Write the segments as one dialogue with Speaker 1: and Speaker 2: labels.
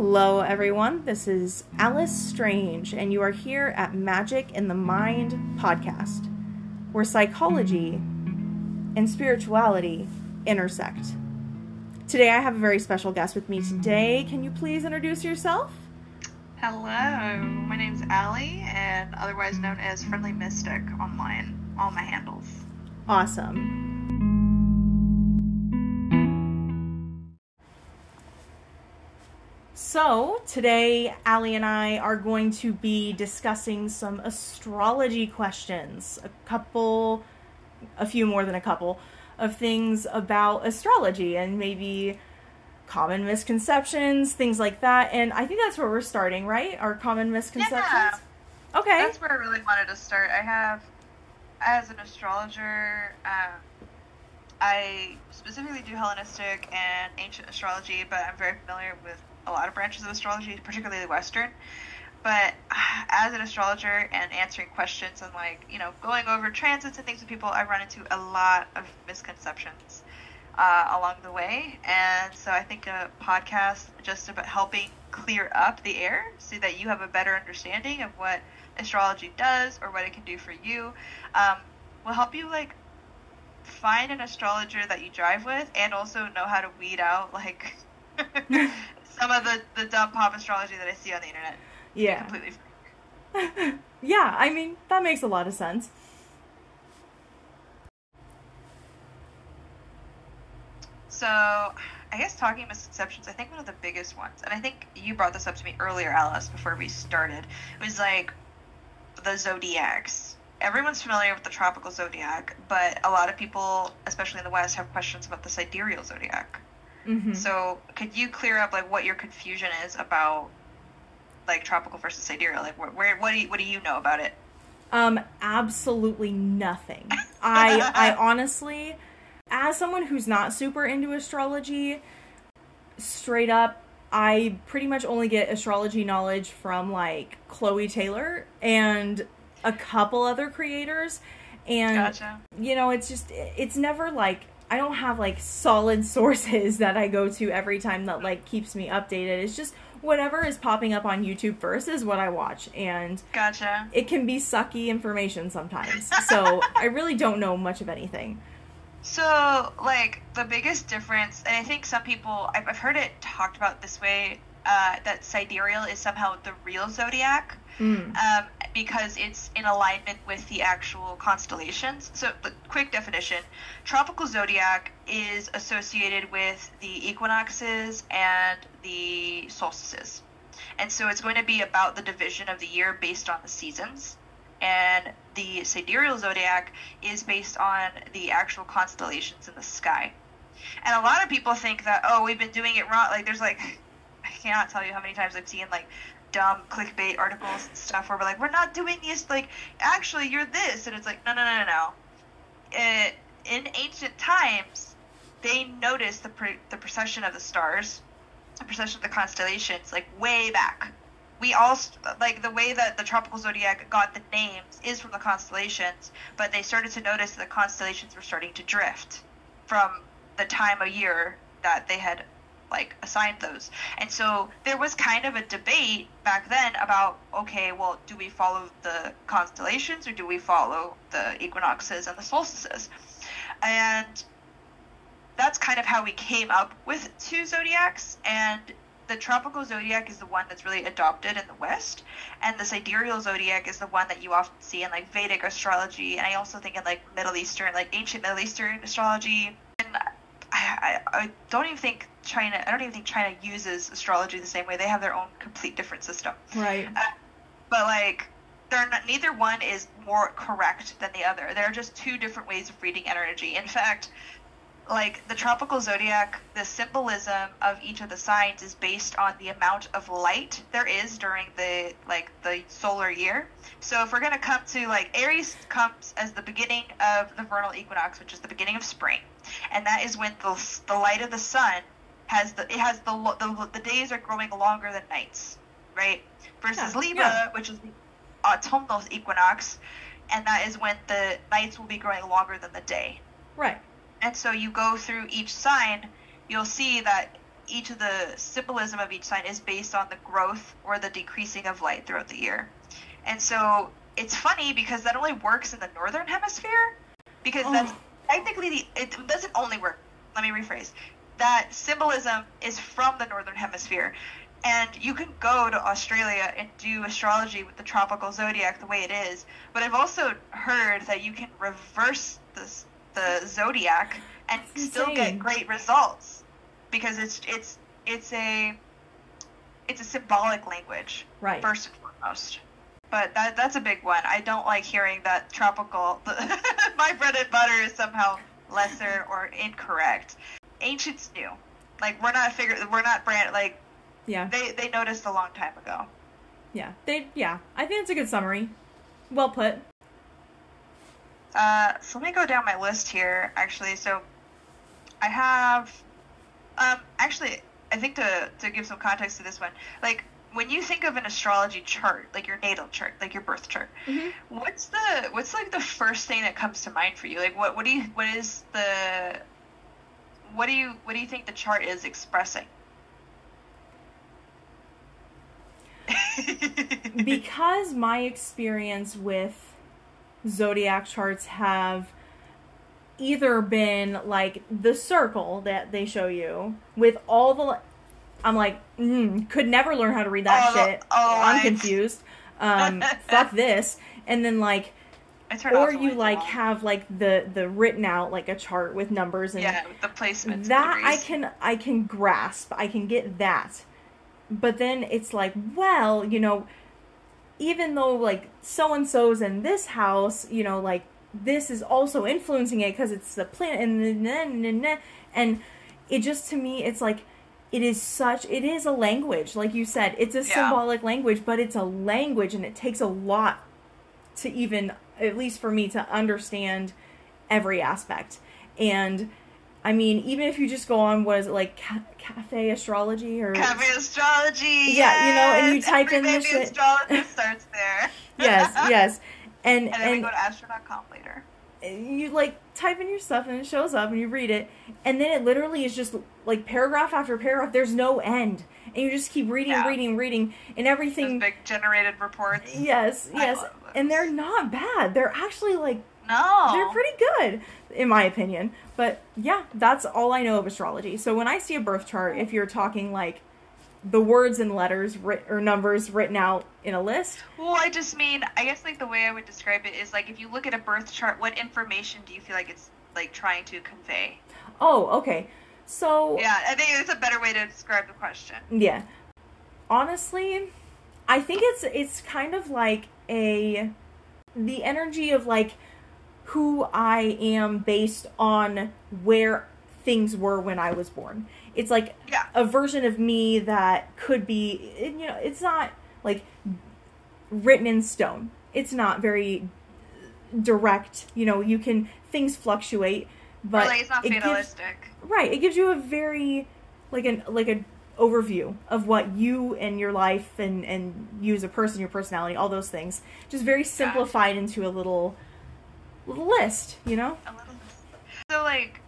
Speaker 1: Hello, everyone. This is Alice Strange, and you are here at Magic and the Mind podcast, where psychology and spirituality intersect. Today, I have a very special guest with me today. Can you please introduce yourself?
Speaker 2: Hello, my name's Aly, and otherwise known as Friendly Mystic online, all my handles.
Speaker 1: Awesome. So, today, Aly and I are going to be discussing some astrology questions. A couple, a few more than a couple, of things about astrology and maybe common misconceptions, things like that. And I think that's where we're starting, right? Our common misconceptions?
Speaker 2: Yeah.
Speaker 1: Okay.
Speaker 2: That's where I really wanted to start. I have, as an astrologer, um, I specifically do Hellenistic and ancient astrology, but I'm very familiar with a lot of branches of astrology, particularly the Western. But as an astrologer and answering questions and like you know going over transits and things with people, I run into a lot of misconceptions uh, along the way, and so I think a podcast just about helping clear up the air so that you have a better understanding of what astrology does or what it can do for you um, will help you like find an astrologer that you drive with and also know how to weed out like some of the, the dumb pop astrology that I see on the internet.
Speaker 1: Yeah.
Speaker 2: Completely.
Speaker 1: yeah, I mean, that makes a lot of sense.
Speaker 2: So, I guess talking misconceptions, I think one of the biggest ones, and I think you brought this up to me earlier, Alice, before we started, was like the zodiacs. Everyone's familiar with the tropical zodiac, but a lot of people, especially in the West, have questions about the sidereal zodiac.
Speaker 1: Mm-hmm.
Speaker 2: So, could you clear up like what your confusion is about like tropical versus sidereal? Like, where, where what do you, what do you know about it?
Speaker 1: Um, absolutely nothing. I I honestly, as someone who's not super into astrology, straight up, I pretty much only get astrology knowledge from like Chloe Taylor and a couple other creators. And
Speaker 2: Gotcha.
Speaker 1: you know, it's just it's never like I don't have like solid sources that I go to every time that like keeps me updated. It's just whatever is popping up on YouTube first is what I watch and
Speaker 2: Gotcha.
Speaker 1: it can be sucky information sometimes. So I really don't know much of anything.
Speaker 2: So, like, the biggest difference, and I think some people, I've, I've heard it talked about this way, uh, that sidereal is somehow the real zodiac,
Speaker 1: Mm.
Speaker 2: um, because it's in alignment with the actual constellations. So, quick definition tropical zodiac is associated with the equinoxes and the solstices. And so, it's going to be about the division of the year based on the seasons. And the sidereal zodiac is based on the actual constellations in the sky. And a lot of people think that, oh, we've been doing it wrong. Like, there's like, I cannot tell you how many times I've seen like dumb clickbait articles and stuff where we're like, we're not doing this. Like, actually, you're this, and it's like, no, no, no, no, no. In ancient times, they noticed the pre- the precession of the stars, the precession of the constellations, like way back. We all like the way that the tropical zodiac got the names is from the constellations, but they started to notice that the constellations were starting to drift from the time of year that they had like assigned those. And so there was kind of a debate back then about okay, well, do we follow the constellations or do we follow the equinoxes and the solstices? And that's kind of how we came up with two zodiacs and the tropical zodiac is the one that's really adopted in the West, and the sidereal zodiac is the one that you often see in like Vedic astrology, and I also think in like Middle Eastern, like ancient Middle Eastern astrology. I, I, I don't even think China. I don't even think China uses astrology the same way. They have their own complete different system.
Speaker 1: Right.
Speaker 2: Uh, but like, they're not, neither one is more correct than the other. They're just two different ways of reading energy. In fact, like the tropical zodiac, the symbolism of each of the signs is based on the amount of light there is during the like the solar year. So if we're gonna come to like Aries comes as the beginning of the vernal equinox, which is the beginning of spring, and that is when the the light of the sun has the it has the lo- the, the days are growing longer than nights, right? Versus
Speaker 1: Yeah,
Speaker 2: Libra,
Speaker 1: yeah.
Speaker 2: which is the autumnal equinox, and that is when the nights will be growing longer than the day.
Speaker 1: Right.
Speaker 2: And so you go through each sign, you'll see that each of the symbolism of each sign is based on the growth or the decreasing of light throughout the year. And so it's funny because that only works in the northern hemisphere because
Speaker 1: Oh.
Speaker 2: that's technically the it doesn't only work. Let me rephrase. That symbolism is from the northern hemisphere. And you can go to Australia and do astrology with the tropical zodiac the way it is. But I've also heard that you can reverse this, the zodiac and
Speaker 1: That's
Speaker 2: still
Speaker 1: insane.
Speaker 2: get great results because it's it's it's a it's a symbolic language
Speaker 1: Right.
Speaker 2: first and foremost. But that that's a big one. I don't like hearing that tropical my bread and butter is somehow lesser or incorrect. Ancients knew. Like we're not figure we're not brand like
Speaker 1: Yeah.
Speaker 2: they they noticed a long time ago.
Speaker 1: Yeah. They yeah. I think it's a good summary. Well put.
Speaker 2: Uh, so let me go down my list here. Actually, so I have, um, actually, I think to to give some context to this one, like when you think of an astrology chart, like your natal chart, like your birth chart,
Speaker 1: Mhm.
Speaker 2: what's the what's like the first thing that comes to mind for you? Like what what do you what is the what do you what do you think the chart is expressing?
Speaker 1: because my experience with zodiac charts have either been like the circle that they show you with all the I'm like mm, could never learn how to read that
Speaker 2: the-
Speaker 1: shit.
Speaker 2: the
Speaker 1: I'm confused. Um, fuck this. And then like or you like
Speaker 2: all.
Speaker 1: have like the the written out like a chart with numbers and
Speaker 2: yeah the placements.
Speaker 1: that I can I can grasp. I can get that. But then it's like, well, you know, even though like so and so's in this house, you know, like this is also influencing it because it's the planet and then and, and, and it just to me it's like it is such it is a language like you said it's a
Speaker 2: Yeah.
Speaker 1: symbolic language but it's a language and it takes a lot to even at least for me to understand every aspect and i mean even if you just go on what is it like cafe astrology or
Speaker 2: Cafe astrology.
Speaker 1: Yeah, you know, and you type
Speaker 2: Every
Speaker 1: in the
Speaker 2: baby
Speaker 1: shit.
Speaker 2: astrologist starts there.
Speaker 1: yes yes and
Speaker 2: and then we
Speaker 1: and
Speaker 2: go to astro.com later.
Speaker 1: you like type in your stuff and it shows up and you read it and then it literally is just like paragraph after paragraph there's no end and you just keep reading
Speaker 2: Yeah.
Speaker 1: reading reading and
Speaker 2: Those
Speaker 1: everything
Speaker 2: big generated reports.
Speaker 1: yes yes and they're not bad they're actually like
Speaker 2: No.
Speaker 1: they're pretty good in my opinion but yeah that's all i know of astrology so when i see a birth chart if you're talking like the words and letters writ- or numbers written out in a list
Speaker 2: Well, I just mean, I guess like the way I would describe it is like if you look at a birth chart, what information do you feel like it's like trying to convey?
Speaker 1: oh okay so
Speaker 2: Yeah, I think it's a better way to describe the question.
Speaker 1: Yeah. Honestly, I think it's it's kind of like a the energy of like who I am based on where things were when I was born. It's like
Speaker 2: Yeah.
Speaker 1: a version of me that could be you know, it's not like written in stone. It's not very direct, you know, you can things fluctuate, but
Speaker 2: like it's not
Speaker 1: it gives-
Speaker 2: fatalistic.
Speaker 1: Right. It gives you a very like an like an overview of what you and your life and and you as a person, your personality, all those things. Just very simplified into a little list, you know?
Speaker 2: A little. So like,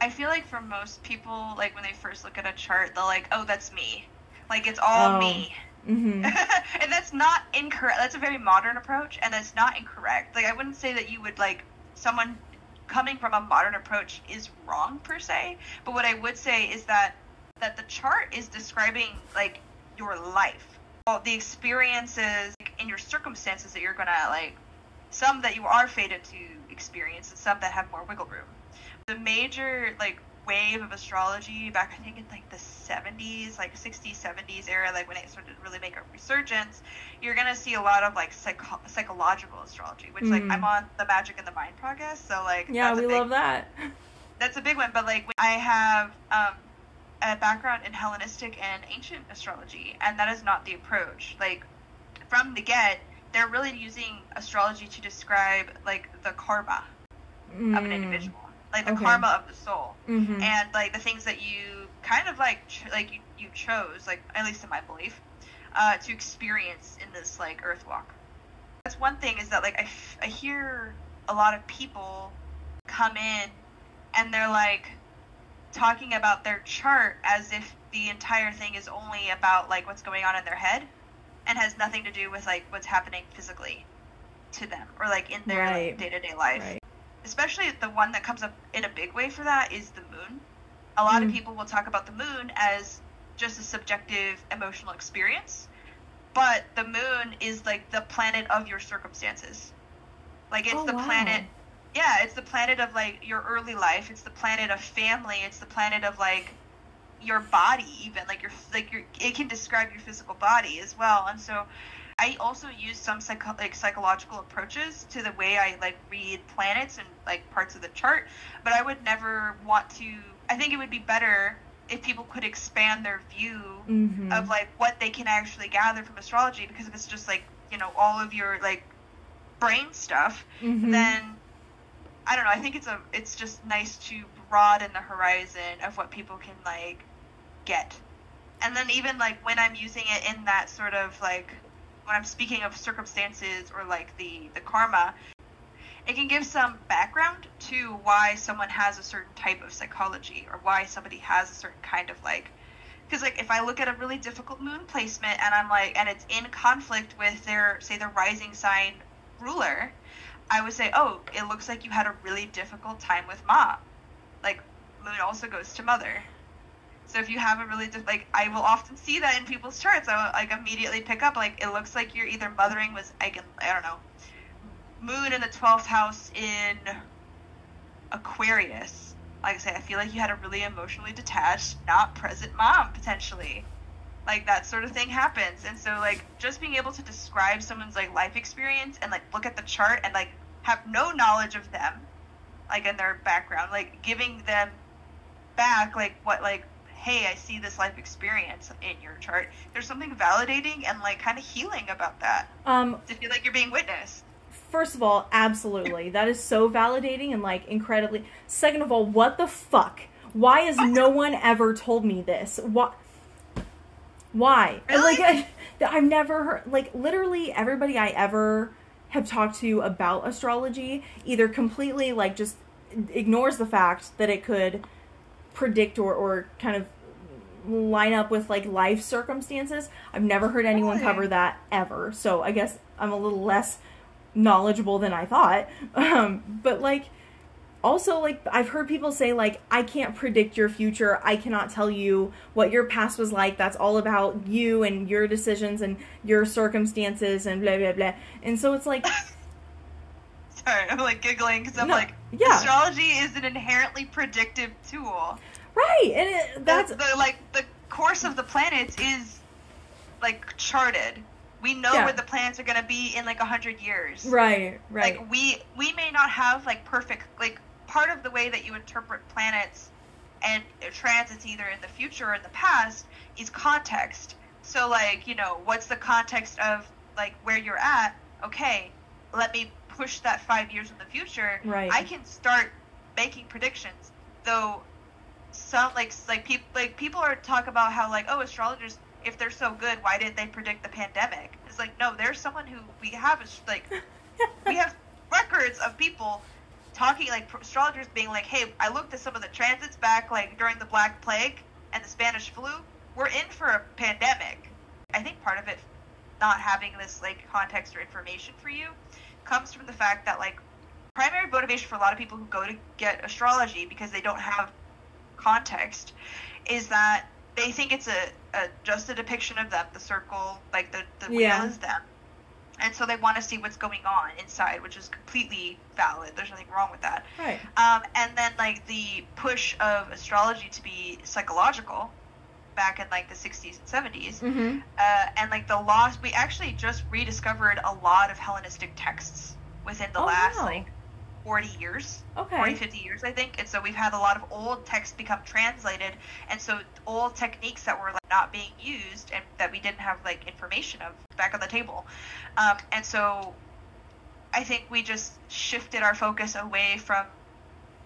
Speaker 2: I feel like for most people, like when they first look at a chart, they're like, "Oh, that's me." Like it's all
Speaker 1: Oh.
Speaker 2: me.
Speaker 1: Mhm.
Speaker 2: and that's not incorrect. That's a very modern approach, and that's not incorrect. Like I wouldn't say that you would like someone coming from a modern approach is wrong per se. But what I would say is that that the chart is describing like your life, all the experiences and your circumstances that you're gonna like. Some that you are fated to experience, and some that have more wiggle room. The major like wave of astrology back I think in like the 70s, like 60s, 70s era, like when it started to really make a resurgence, you're gonna see a lot of like psycho- psychological astrology, which like
Speaker 1: Mm.
Speaker 2: I'm on the Magic and the Mind podcast, so like
Speaker 1: Yeah, we
Speaker 2: big,
Speaker 1: love that.
Speaker 2: that's a big one. But like I have um, a background in Hellenistic and ancient astrology, and that is not the approach. Like from the get, they're really using astrology to describe like the karma of an
Speaker 1: Mm.
Speaker 2: individual, like the
Speaker 1: Okay.
Speaker 2: karma of the soul
Speaker 1: Mhm.
Speaker 2: and like the things that you kind of like ch- like you, you chose like at least in my belief uh, to experience in this like earth walk that's one thing is that like I, f- I hear a lot of people come in and they're like talking about their chart as if the entire thing is only about like what's going on in their head and has nothing to do with like what's happening physically to them or like in their
Speaker 1: Right.
Speaker 2: like, day-to-day life
Speaker 1: Right.
Speaker 2: especially the one that comes up in a big way for that is the moon a lot of
Speaker 1: Mm.
Speaker 2: people will talk about the moon as just a subjective emotional experience but the moon is like the planet of your circumstances like it's
Speaker 1: Oh,
Speaker 2: the
Speaker 1: wow.
Speaker 2: planet yeah it's the planet of like your early life it's the planet of family it's the planet of like your body even like your like your it can describe your physical body as well and so i also use some psycho- like psychological approaches to the way i like read planets and like parts of the chart but i would never want to i think it would be better if people could expand their view
Speaker 1: Mhm.
Speaker 2: of like what they can actually gather from astrology because if it's just like you know all of your like brain stuff
Speaker 1: Mhm.
Speaker 2: then I don't know. I think it's a it's just nice to broaden the horizon of what people can like get, and then even like when I'm using it in that sort of like when I'm speaking of circumstances or like the the karma, it can give some background to why someone has a certain type of psychology or why somebody has a certain kind of like because like if I look at a really difficult moon placement and I'm like and it's in conflict with their say their rising sign ruler, I would say, oh, it looks like you had a really difficult time with Ma. Moon also goes to mother. So if you have a really diff- like, I will often see that in people's charts. I will like immediately pick up like it looks like you're either mothering was I can I don't know, moon in the twelfth house in Aquarius. Like I say, I feel like you had a really emotionally detached, not present mom potentially. Like that sort of thing happens, and so like just being able to describe someone's like life experience and like look at the chart and like have no knowledge of them, like in their background, like giving them back like what like hey i see this life experience in your chart there's something validating and like kind of healing about that
Speaker 1: um
Speaker 2: to feel like you're being witnessed
Speaker 1: First of all, absolutely. That is so validating and like incredibly. Second of all, what the fuck? Why has no one ever told me this? Why? Why?
Speaker 2: Really?
Speaker 1: Like I, I've never heard. Like literally everybody I ever have talked to about astrology either completely like just ignores the fact that it could predict or or kind of line up with like life circumstances. I've never heard anyone
Speaker 2: Really?
Speaker 1: cover that ever. So I guess I'm a little less knowledgeable than I thought. Um, but like also like I've heard people say like I can't predict your future. I cannot tell you what your past was like. That's all about you and your decisions and your circumstances and blah blah blah. And so it's like
Speaker 2: sorry i'm like giggling because i'm
Speaker 1: No,
Speaker 2: like
Speaker 1: yeah.
Speaker 2: astrology is an inherently predictive tool
Speaker 1: right, and it, that's
Speaker 2: the, the like the course of the planets is like charted we know
Speaker 1: Yeah.
Speaker 2: where the planets are going to be in like a hundred years
Speaker 1: right, right.
Speaker 2: like we we may not have like perfect like part of the way that you interpret planets and transits either in the future or in the past is context so like you know what's the context of like where you're at okay let me push that five years in the future
Speaker 1: Right.
Speaker 2: i can start making predictions. Though some like like people like people are talk about how like oh astrologers if they're so good why didn't they predict the pandemic? It's like no there's someone who we have like we have records of people talking like astrologers being like hey i looked at some of the transits back like during the black plague and the spanish flu. We're in for a pandemic. I think part of it not having this like context or information for you comes from the fact that like primary motivation for a lot of people who go to get astrology because they don't have context is that they think it's a, a just a depiction of them the circle like the, the
Speaker 1: Yeah.
Speaker 2: wheel is them and so they want to see what's going on inside which is completely valid there's nothing wrong with that
Speaker 1: right.
Speaker 2: um, and then like the push of astrology to be psychological back in like the 60s and 70s
Speaker 1: Mm-hmm.
Speaker 2: uh, and like the lost we actually just rediscovered a lot of hellenistic texts within the
Speaker 1: Oh,
Speaker 2: last
Speaker 1: wow.
Speaker 2: like 40 years
Speaker 1: Okay.
Speaker 2: 40 50 years i think and so we've had a lot of old texts become translated and so old techniques that were like not being used and that we didn't have like information of back on the table um, and so i think we just shifted our focus away from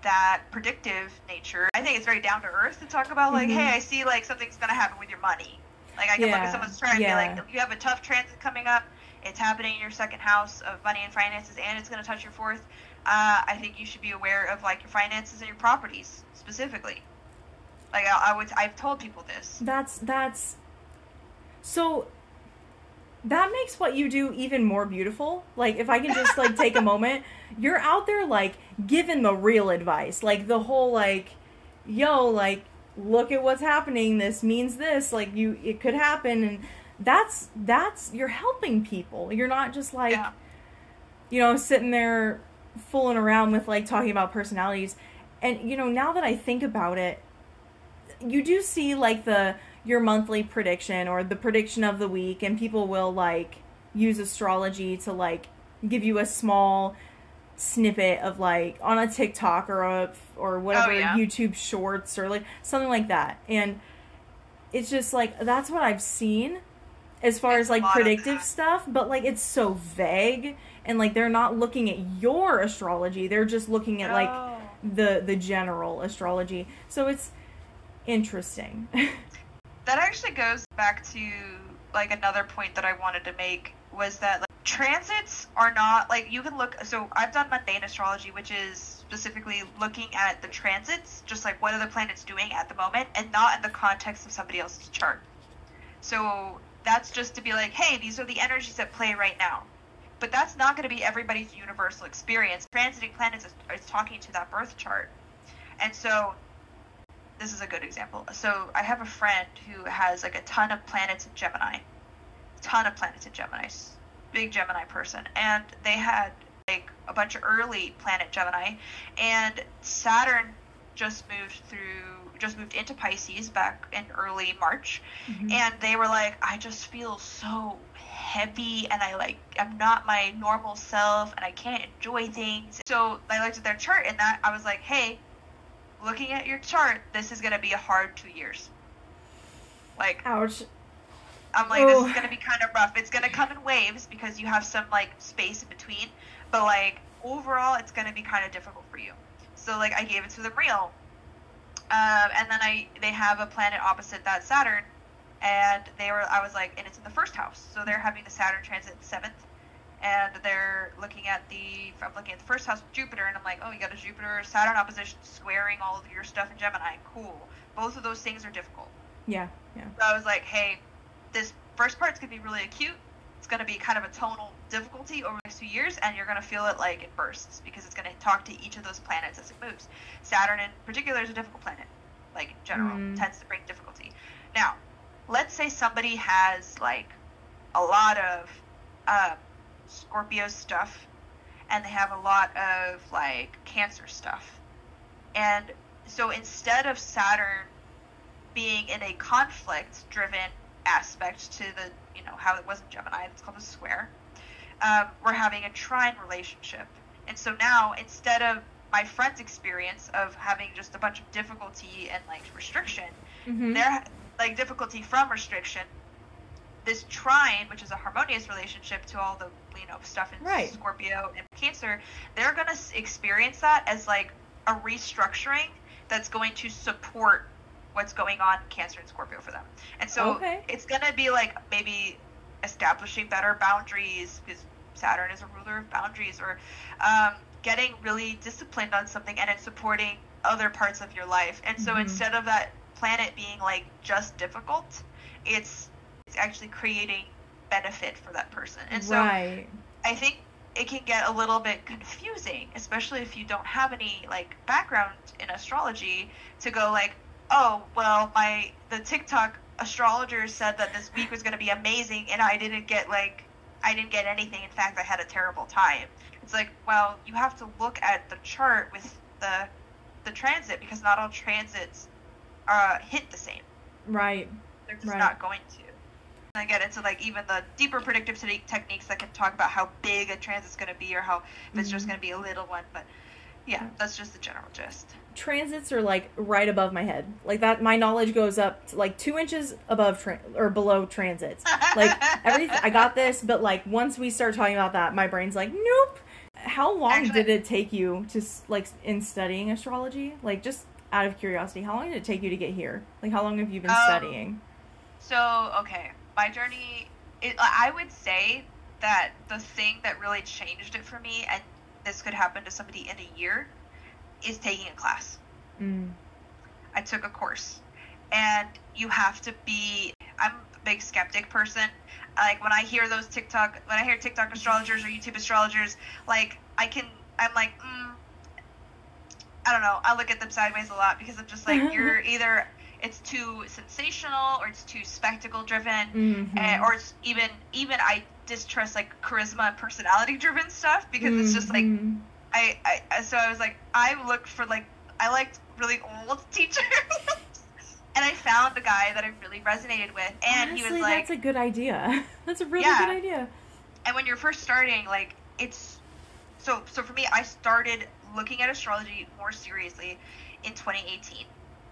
Speaker 2: that predictive nature i think it's very down to earth to talk about like
Speaker 1: Mhm.
Speaker 2: hey i see like something's going to happen with your money like i can look at someone's chart and
Speaker 1: yeah.
Speaker 2: be like you have a tough transit coming up it's happening in your second house of money and finances and it's going to touch your fourth uh, I think you should be aware of like your finances and your properties specifically. Like I, I would, I've told people this.
Speaker 1: That's that's so that makes what you do even more beautiful. Like if I can just like take a moment, you're out there like giving the real advice. Like the whole like yo, like look at what's happening. This means this. Like you it could happen and that's that's you're helping people. You're not just like
Speaker 2: Yeah.
Speaker 1: you know sitting there fooling around with like talking about personalities. And you know, now that I think about it, you do see like the your monthly prediction or the prediction of the week and people will like use astrology to like give you a small snippet of like on a TikTok or a or whatever
Speaker 2: Oh, yeah.
Speaker 1: YouTube shorts or like something like that. And it's just like that's what I've seen as far
Speaker 2: It's
Speaker 1: as like predictive stuff, but like it's so vague and like they're not looking at your astrology. They're just looking at like
Speaker 2: Oh.
Speaker 1: the the general astrology. So it's interesting.
Speaker 2: That actually goes back to like another point that I wanted to make was that like, transits are not like you can look. So I've done mundane astrology, which is specifically looking at the transits, just like what are the planets doing at the moment, and not in the context of somebody else's chart. So that's just to be like, hey, these are the energies at play right now. But that's not going to be everybody's universal experience. Transiting planets is, is talking to that birth chart. And so this is a good example. So I have a friend who has like a ton of planets in Gemini, ton of planets in Gemini, big Gemini person, and they had like a bunch of early planet Gemini, and Saturn just moved through, just moved into Pisces back in early March, mm-hmm. and they were like, I just feel so heavy, and I like I'm not my normal self, and I can't enjoy things. So I looked at their chart, and that I was like, hey looking at your chart, this is going to be a hard two years. Like,
Speaker 1: Ouch.
Speaker 2: I'm like, this
Speaker 1: Oh.
Speaker 2: is going to be kind of rough. It's going to come in waves because you have some, like, space in between. But, like, overall, it's going to be kind of difficult for you. So, like, I gave it to the real. Um, and then I, they have a planet opposite that Saturn. And they were, I was like, and it's in the first house. So they're having the Saturn transit in the seventh. And they're looking at the, I'm looking at the first house with Jupiter. And I'm like, oh, you got a Jupiter Saturn opposition squaring all of your stuff in Gemini. Cool. Both of those things are difficult.
Speaker 1: Yeah, yeah.
Speaker 2: So I was like, hey, this first part's gonna be really acute. It's gonna be kind of a tonal difficulty over the next few years, and you're gonna feel it like it bursts because it's gonna talk to each of those planets as it moves. Saturn in particular is a difficult planet, like in general,
Speaker 1: Mm.
Speaker 2: tends to bring difficulty. Now, let's say somebody has like a lot of um, Scorpio stuff, and they have a lot of like Cancer stuff, and so instead of Saturn being in a conflict driven aspect to the you know how it was in gemini it's called a square um, we're having a trine relationship and so now instead of my friend's experience of having just a bunch of difficulty and like restriction
Speaker 1: Mhm.
Speaker 2: they're like difficulty from restriction this trine which is a harmonious relationship to all the you know stuff in
Speaker 1: Right.
Speaker 2: scorpio and cancer they're going to experience that as like a restructuring that's going to support what's going on in cancer and scorpio for them and so
Speaker 1: Okay.
Speaker 2: it's going to be like maybe establishing better boundaries because saturn is a ruler of boundaries or um, getting really disciplined on something and it's supporting other parts of your life and so
Speaker 1: Mhm.
Speaker 2: instead of that planet being like just difficult it's it's actually creating benefit for that person and so
Speaker 1: right.
Speaker 2: I think it can get a little bit confusing, especially if you don't have any like background in astrology to go like, oh, well, my the TikTok astrologer said that this week was going to be amazing and I didn't get like I didn't get anything. In fact, I had a terrible time. It's like, well, you have to look at the chart with the the transit because not all transits uh, hit the same.
Speaker 1: Right.
Speaker 2: They're just
Speaker 1: Right.
Speaker 2: not going to. And I get into like even the deeper predictive te- techniques that can talk about how big a transit's going to be or how if it's just
Speaker 1: Mhm.
Speaker 2: going to be a little one. But yeah, that's just the general gist.
Speaker 1: Transits are like right above my head. Like that, my knowledge goes up to like two inches above tra- or below transits. Like everything, I got this, but like once we start talking about that, my brain's like, nope. How long
Speaker 2: Actually-
Speaker 1: did it take you to like in studying astrology? Like just out of curiosity, how long did it take you to get here? Like how long have you been
Speaker 2: Um,
Speaker 1: studying?
Speaker 2: So okay, my journey. It, I would say that the thing that really changed it for me, and this could happen to somebody in a year, is taking a class.
Speaker 1: Mm.
Speaker 2: I took a course. and you have to be. I'm a big skeptic person. Like when I hear those TikTok, when I hear TikTok astrologers or YouTube astrologers, like I can, I'm like, mm, I don't know. I look at them sideways a lot because I'm just like, you're either it's too sensational or it's too spectacle driven,
Speaker 1: Mhm.
Speaker 2: and, or it's even even I distrust like charisma and personality driven stuff because it's just like
Speaker 1: Mhm.
Speaker 2: I, I so I was like I looked for like I liked really old teachers and I found a guy that I really resonated with and
Speaker 1: Honestly,
Speaker 2: he was like
Speaker 1: that's a good idea. That's a really
Speaker 2: Yeah.
Speaker 1: good idea.
Speaker 2: and when you're first starting like it's so so for me I started looking at astrology more seriously in 2018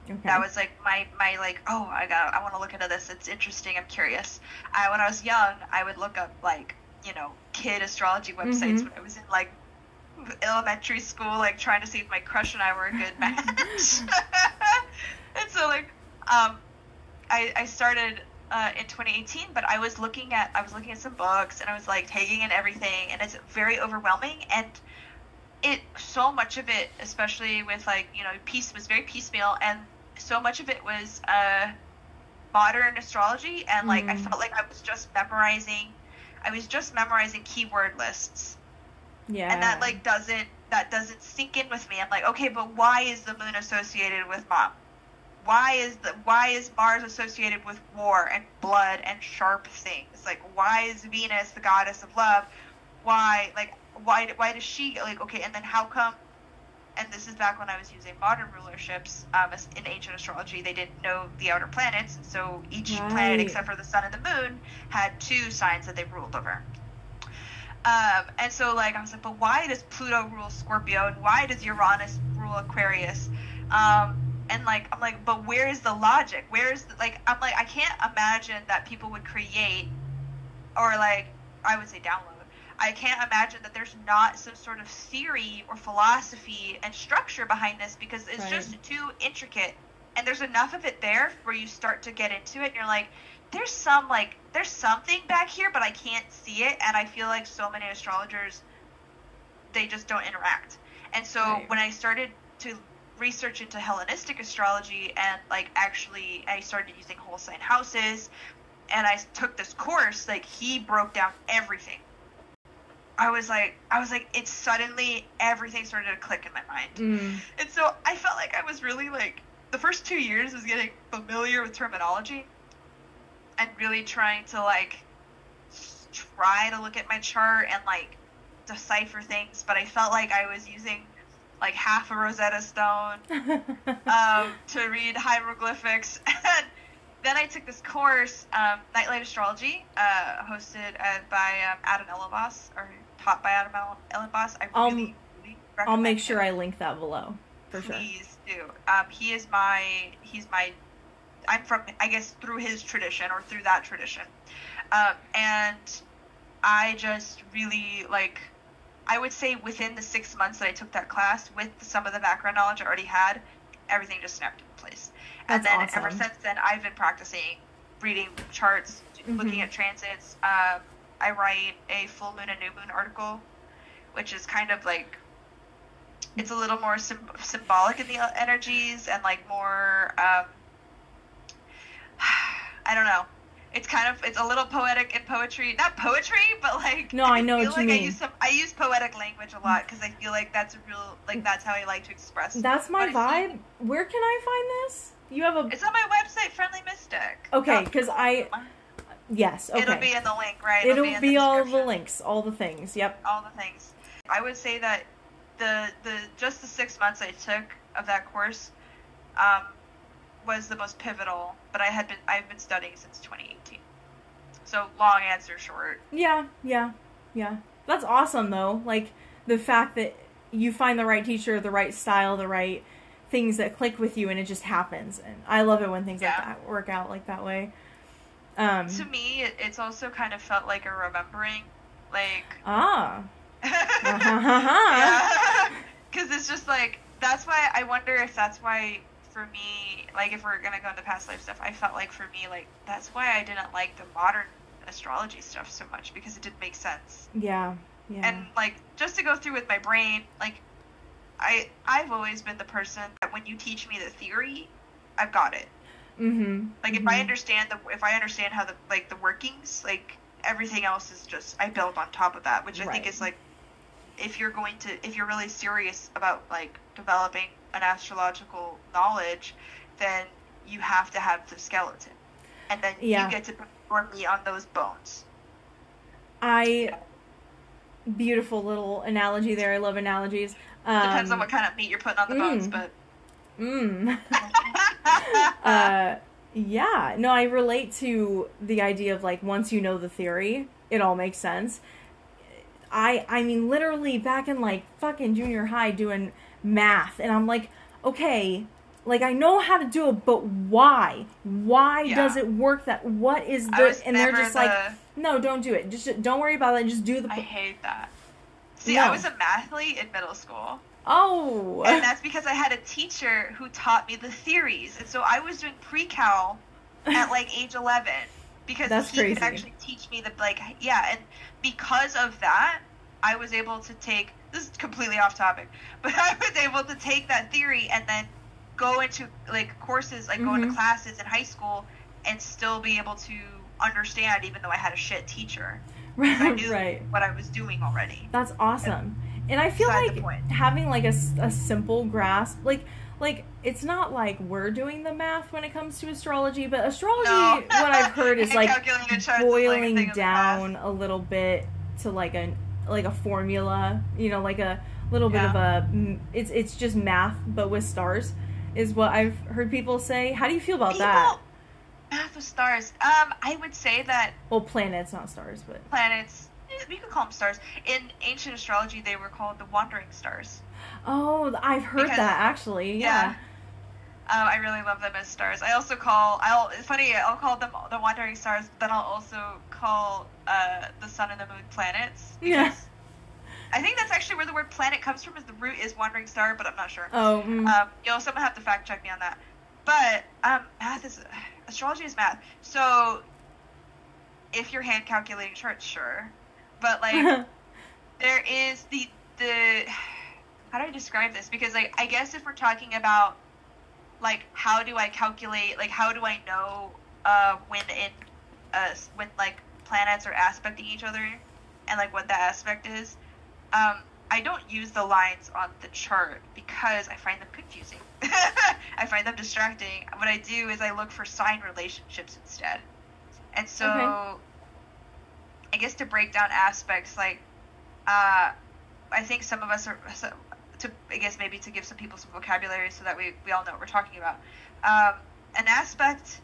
Speaker 1: Okay.
Speaker 2: that was like my my like oh I got I want to look into this it's interesting I'm curious I when I was young I would look up like you know kid astrology websites
Speaker 1: Mhm.
Speaker 2: when I was in like elementary school like trying to see if my crush and I were a good match and so like um I I started uh, in 2018 but I was looking at I was looking at some books and I was like taking in everything and it's very overwhelming and it so much of it especially with like you know peace was very piecemeal and so much of it was uh modern astrology and like i
Speaker 1: Mm.
Speaker 2: felt like i was just memorizing i was just memorizing keyword lists
Speaker 1: yeah.
Speaker 2: and that like doesn't that doesn't sink in with me i'm like okay but why is the moon associated with mom why is the why is mars associated with war and blood and sharp things like why is venus the goddess of love why like why why does she like okay and then how come and this is back when I was using modern rulerships um, in ancient astrology. They didn't know the outer planets, and so each
Speaker 1: Right.
Speaker 2: planet except for the sun and the moon had two signs that they ruled over. Um, and so like I was like, but why does Pluto rule Scorpio and why does Uranus rule Aquarius? Um, and like I'm like, but where is the logic? Where is the, like I'm like I can't imagine that people would create or like I would say download. I can't imagine that there's not some sort of theory or philosophy and structure behind this because it's
Speaker 1: Right.
Speaker 2: just too intricate. And there's enough of it there where you start to get into it and you're like, there's some like there's something back here but I can't see it and I feel like so many astrologers they just don't interact. And so
Speaker 1: Right.
Speaker 2: when I started to research into Hellenistic astrology and like actually I started using whole sign houses and I took this course, like he broke down everything. I was like, I was like, it suddenly everything started to click in my mind,
Speaker 1: Mm.
Speaker 2: and so I felt like I was really like the first two years was getting familiar with terminology, and really trying to like try to look at my chart and like decipher things, but I felt like I was using like half a Rosetta Stone um, to read hieroglyphics. And then I took this course, um, Nightlight Astrology, uh, hosted uh, by um, Adam Elenbaas, or taught by Adam El- Elenbaas. I
Speaker 1: I'll-
Speaker 2: really, really
Speaker 1: I'll make sure. I link that below for sure.
Speaker 2: Please do. Um, he is my, he's my, I'm from, I guess, through his tradition or through that tradition. Um, and I just really, like, I would say within the six months that I took that class, with some of the background knowledge I already had, everything just snapped into place. And then
Speaker 1: awesome.
Speaker 2: ever since then, I've been practicing reading charts, looking
Speaker 1: Mhm.
Speaker 2: at transits. Um, I write a full moon and new moon article, which is kind of like it's a little more sym- symbolic in the uh, energies and like more. Um, I don't know. It's kind of it's a little poetic in poetry, not poetry, but like
Speaker 1: No, I know
Speaker 2: feel
Speaker 1: what you
Speaker 2: like I
Speaker 1: mean.
Speaker 2: use some I use poetic language a lot because I feel like that's a real like that's how I like to express.
Speaker 1: That's my
Speaker 2: I
Speaker 1: vibe. Where can I find this? You have a
Speaker 2: It's on my website, Friendly Mystic.
Speaker 1: Okay, because
Speaker 2: com.
Speaker 1: I- yes. Okay.
Speaker 2: It'll be in the link, right?
Speaker 1: It'll
Speaker 2: in
Speaker 1: be
Speaker 2: the
Speaker 1: all the links, all the things. Yep.
Speaker 2: all the things. I would say that the the just the six months I took of that course um, was the most pivotal. But I had been I've been studying since 2018. So long answer short.
Speaker 1: Yeah, yeah, yeah. That's awesome though. Like the fact that you find the right teacher, the right style, the right things that click with you, and it just happens. And I love it when things like that work out like that way. Um.
Speaker 2: To me, it's also kind of felt like a remembering, like.
Speaker 1: Ah. Uh-huh.
Speaker 2: Because it's just like that's why I wonder if that's why for me, like if we're gonna go into past life stuff, I felt like for me, like that's why I didn't like the modern astrology stuff so much because it didn't make sense.
Speaker 1: Yeah. Yeah.
Speaker 2: And like just to go through with my brain, like I I've always been the person that when you teach me the theory, I've got it.
Speaker 1: Mm-hmm.
Speaker 2: Like if I understand the if I understand how the like the workings, like everything else is just I build on top of that, which I think is like if you're going to if you're really serious about like developing an astrological knowledge, then you have to have the skeleton, and then
Speaker 1: Yeah.
Speaker 2: you get to perform me on those bones.
Speaker 1: I beautiful little analogy there. I love analogies. Um,
Speaker 2: Depends on what kind of meat you're putting on the bones,
Speaker 1: mm.
Speaker 2: but
Speaker 1: Mm. uh, yeah. No, I relate to the idea of like once you know the theory, it all makes sense. I I mean literally back in like fucking junior high doing math and I'm like, okay, like I know how to do it, but why? Why
Speaker 2: Yeah.
Speaker 1: does it work that what is the and they're just like no, don't do it. Just don't worry about it. Just do the
Speaker 2: I hate that. See,
Speaker 1: No.
Speaker 2: I was a mathlete in middle school.
Speaker 1: Oh.
Speaker 2: and that's because I had a teacher who taught me the theories, and so I was doing pre-cal at like age eleven because
Speaker 1: That's
Speaker 2: he
Speaker 1: crazy.
Speaker 2: could actually teach me the like yeah, and because of that, I was able to take this is completely off topic, but I was able to take that theory and then go into like courses, like go into
Speaker 1: Mhm.
Speaker 2: classes in high school, and still be able to understand, even though I had a shit teacher. 'Cause I knew
Speaker 1: right.
Speaker 2: what I was doing already.
Speaker 1: That's awesome. And I feel like having like a, a simple grasp, like like it's not like we're doing the math when it comes to astrology, but astrology,
Speaker 2: No.
Speaker 1: what I've heard is like
Speaker 2: calculating a chart is, like, a
Speaker 1: boiling
Speaker 2: thing of the
Speaker 1: down a little bit to like a like a formula, you know, like a little bit of a it's it's just math but with stars is what I've heard people say. How do you feel about that?
Speaker 2: Math with stars. Um, I would say that
Speaker 1: Well, planets, not stars, but
Speaker 2: planets, eh, we could call them stars. In ancient astrology, they were called the wandering stars.
Speaker 1: oh, I've heard
Speaker 2: Because-
Speaker 1: that actually. Yeah.
Speaker 2: Um, I really love them as stars. I also call, I'll, it's funny, I'll call them the wandering stars, but then I'll also call uh, the sun and the moon planets.
Speaker 1: Yeah.
Speaker 2: I think that's actually where the word planet comes from, is the root is wandering star, but I'm not sure.
Speaker 1: Oh, mm.
Speaker 2: Um, you'll someone have to fact check me on that. But um, math is astrology is math. So if you're hand calculating charts, sure. But like there is the the how do I describe this? Because like I guess if we're talking about like how do I calculate like how do I know uh when in uh when like planets are aspecting each other and like what that aspect is. Um I don't use the lines on the chart because I find them confusing. I find them distracting. What I do is I look for sign relationships instead. And so
Speaker 1: Okay.
Speaker 2: I guess to break down aspects like uh I think some of us are so, to I guess maybe to give some people some vocabulary so that we, we all know what we're talking about. Um, an aspect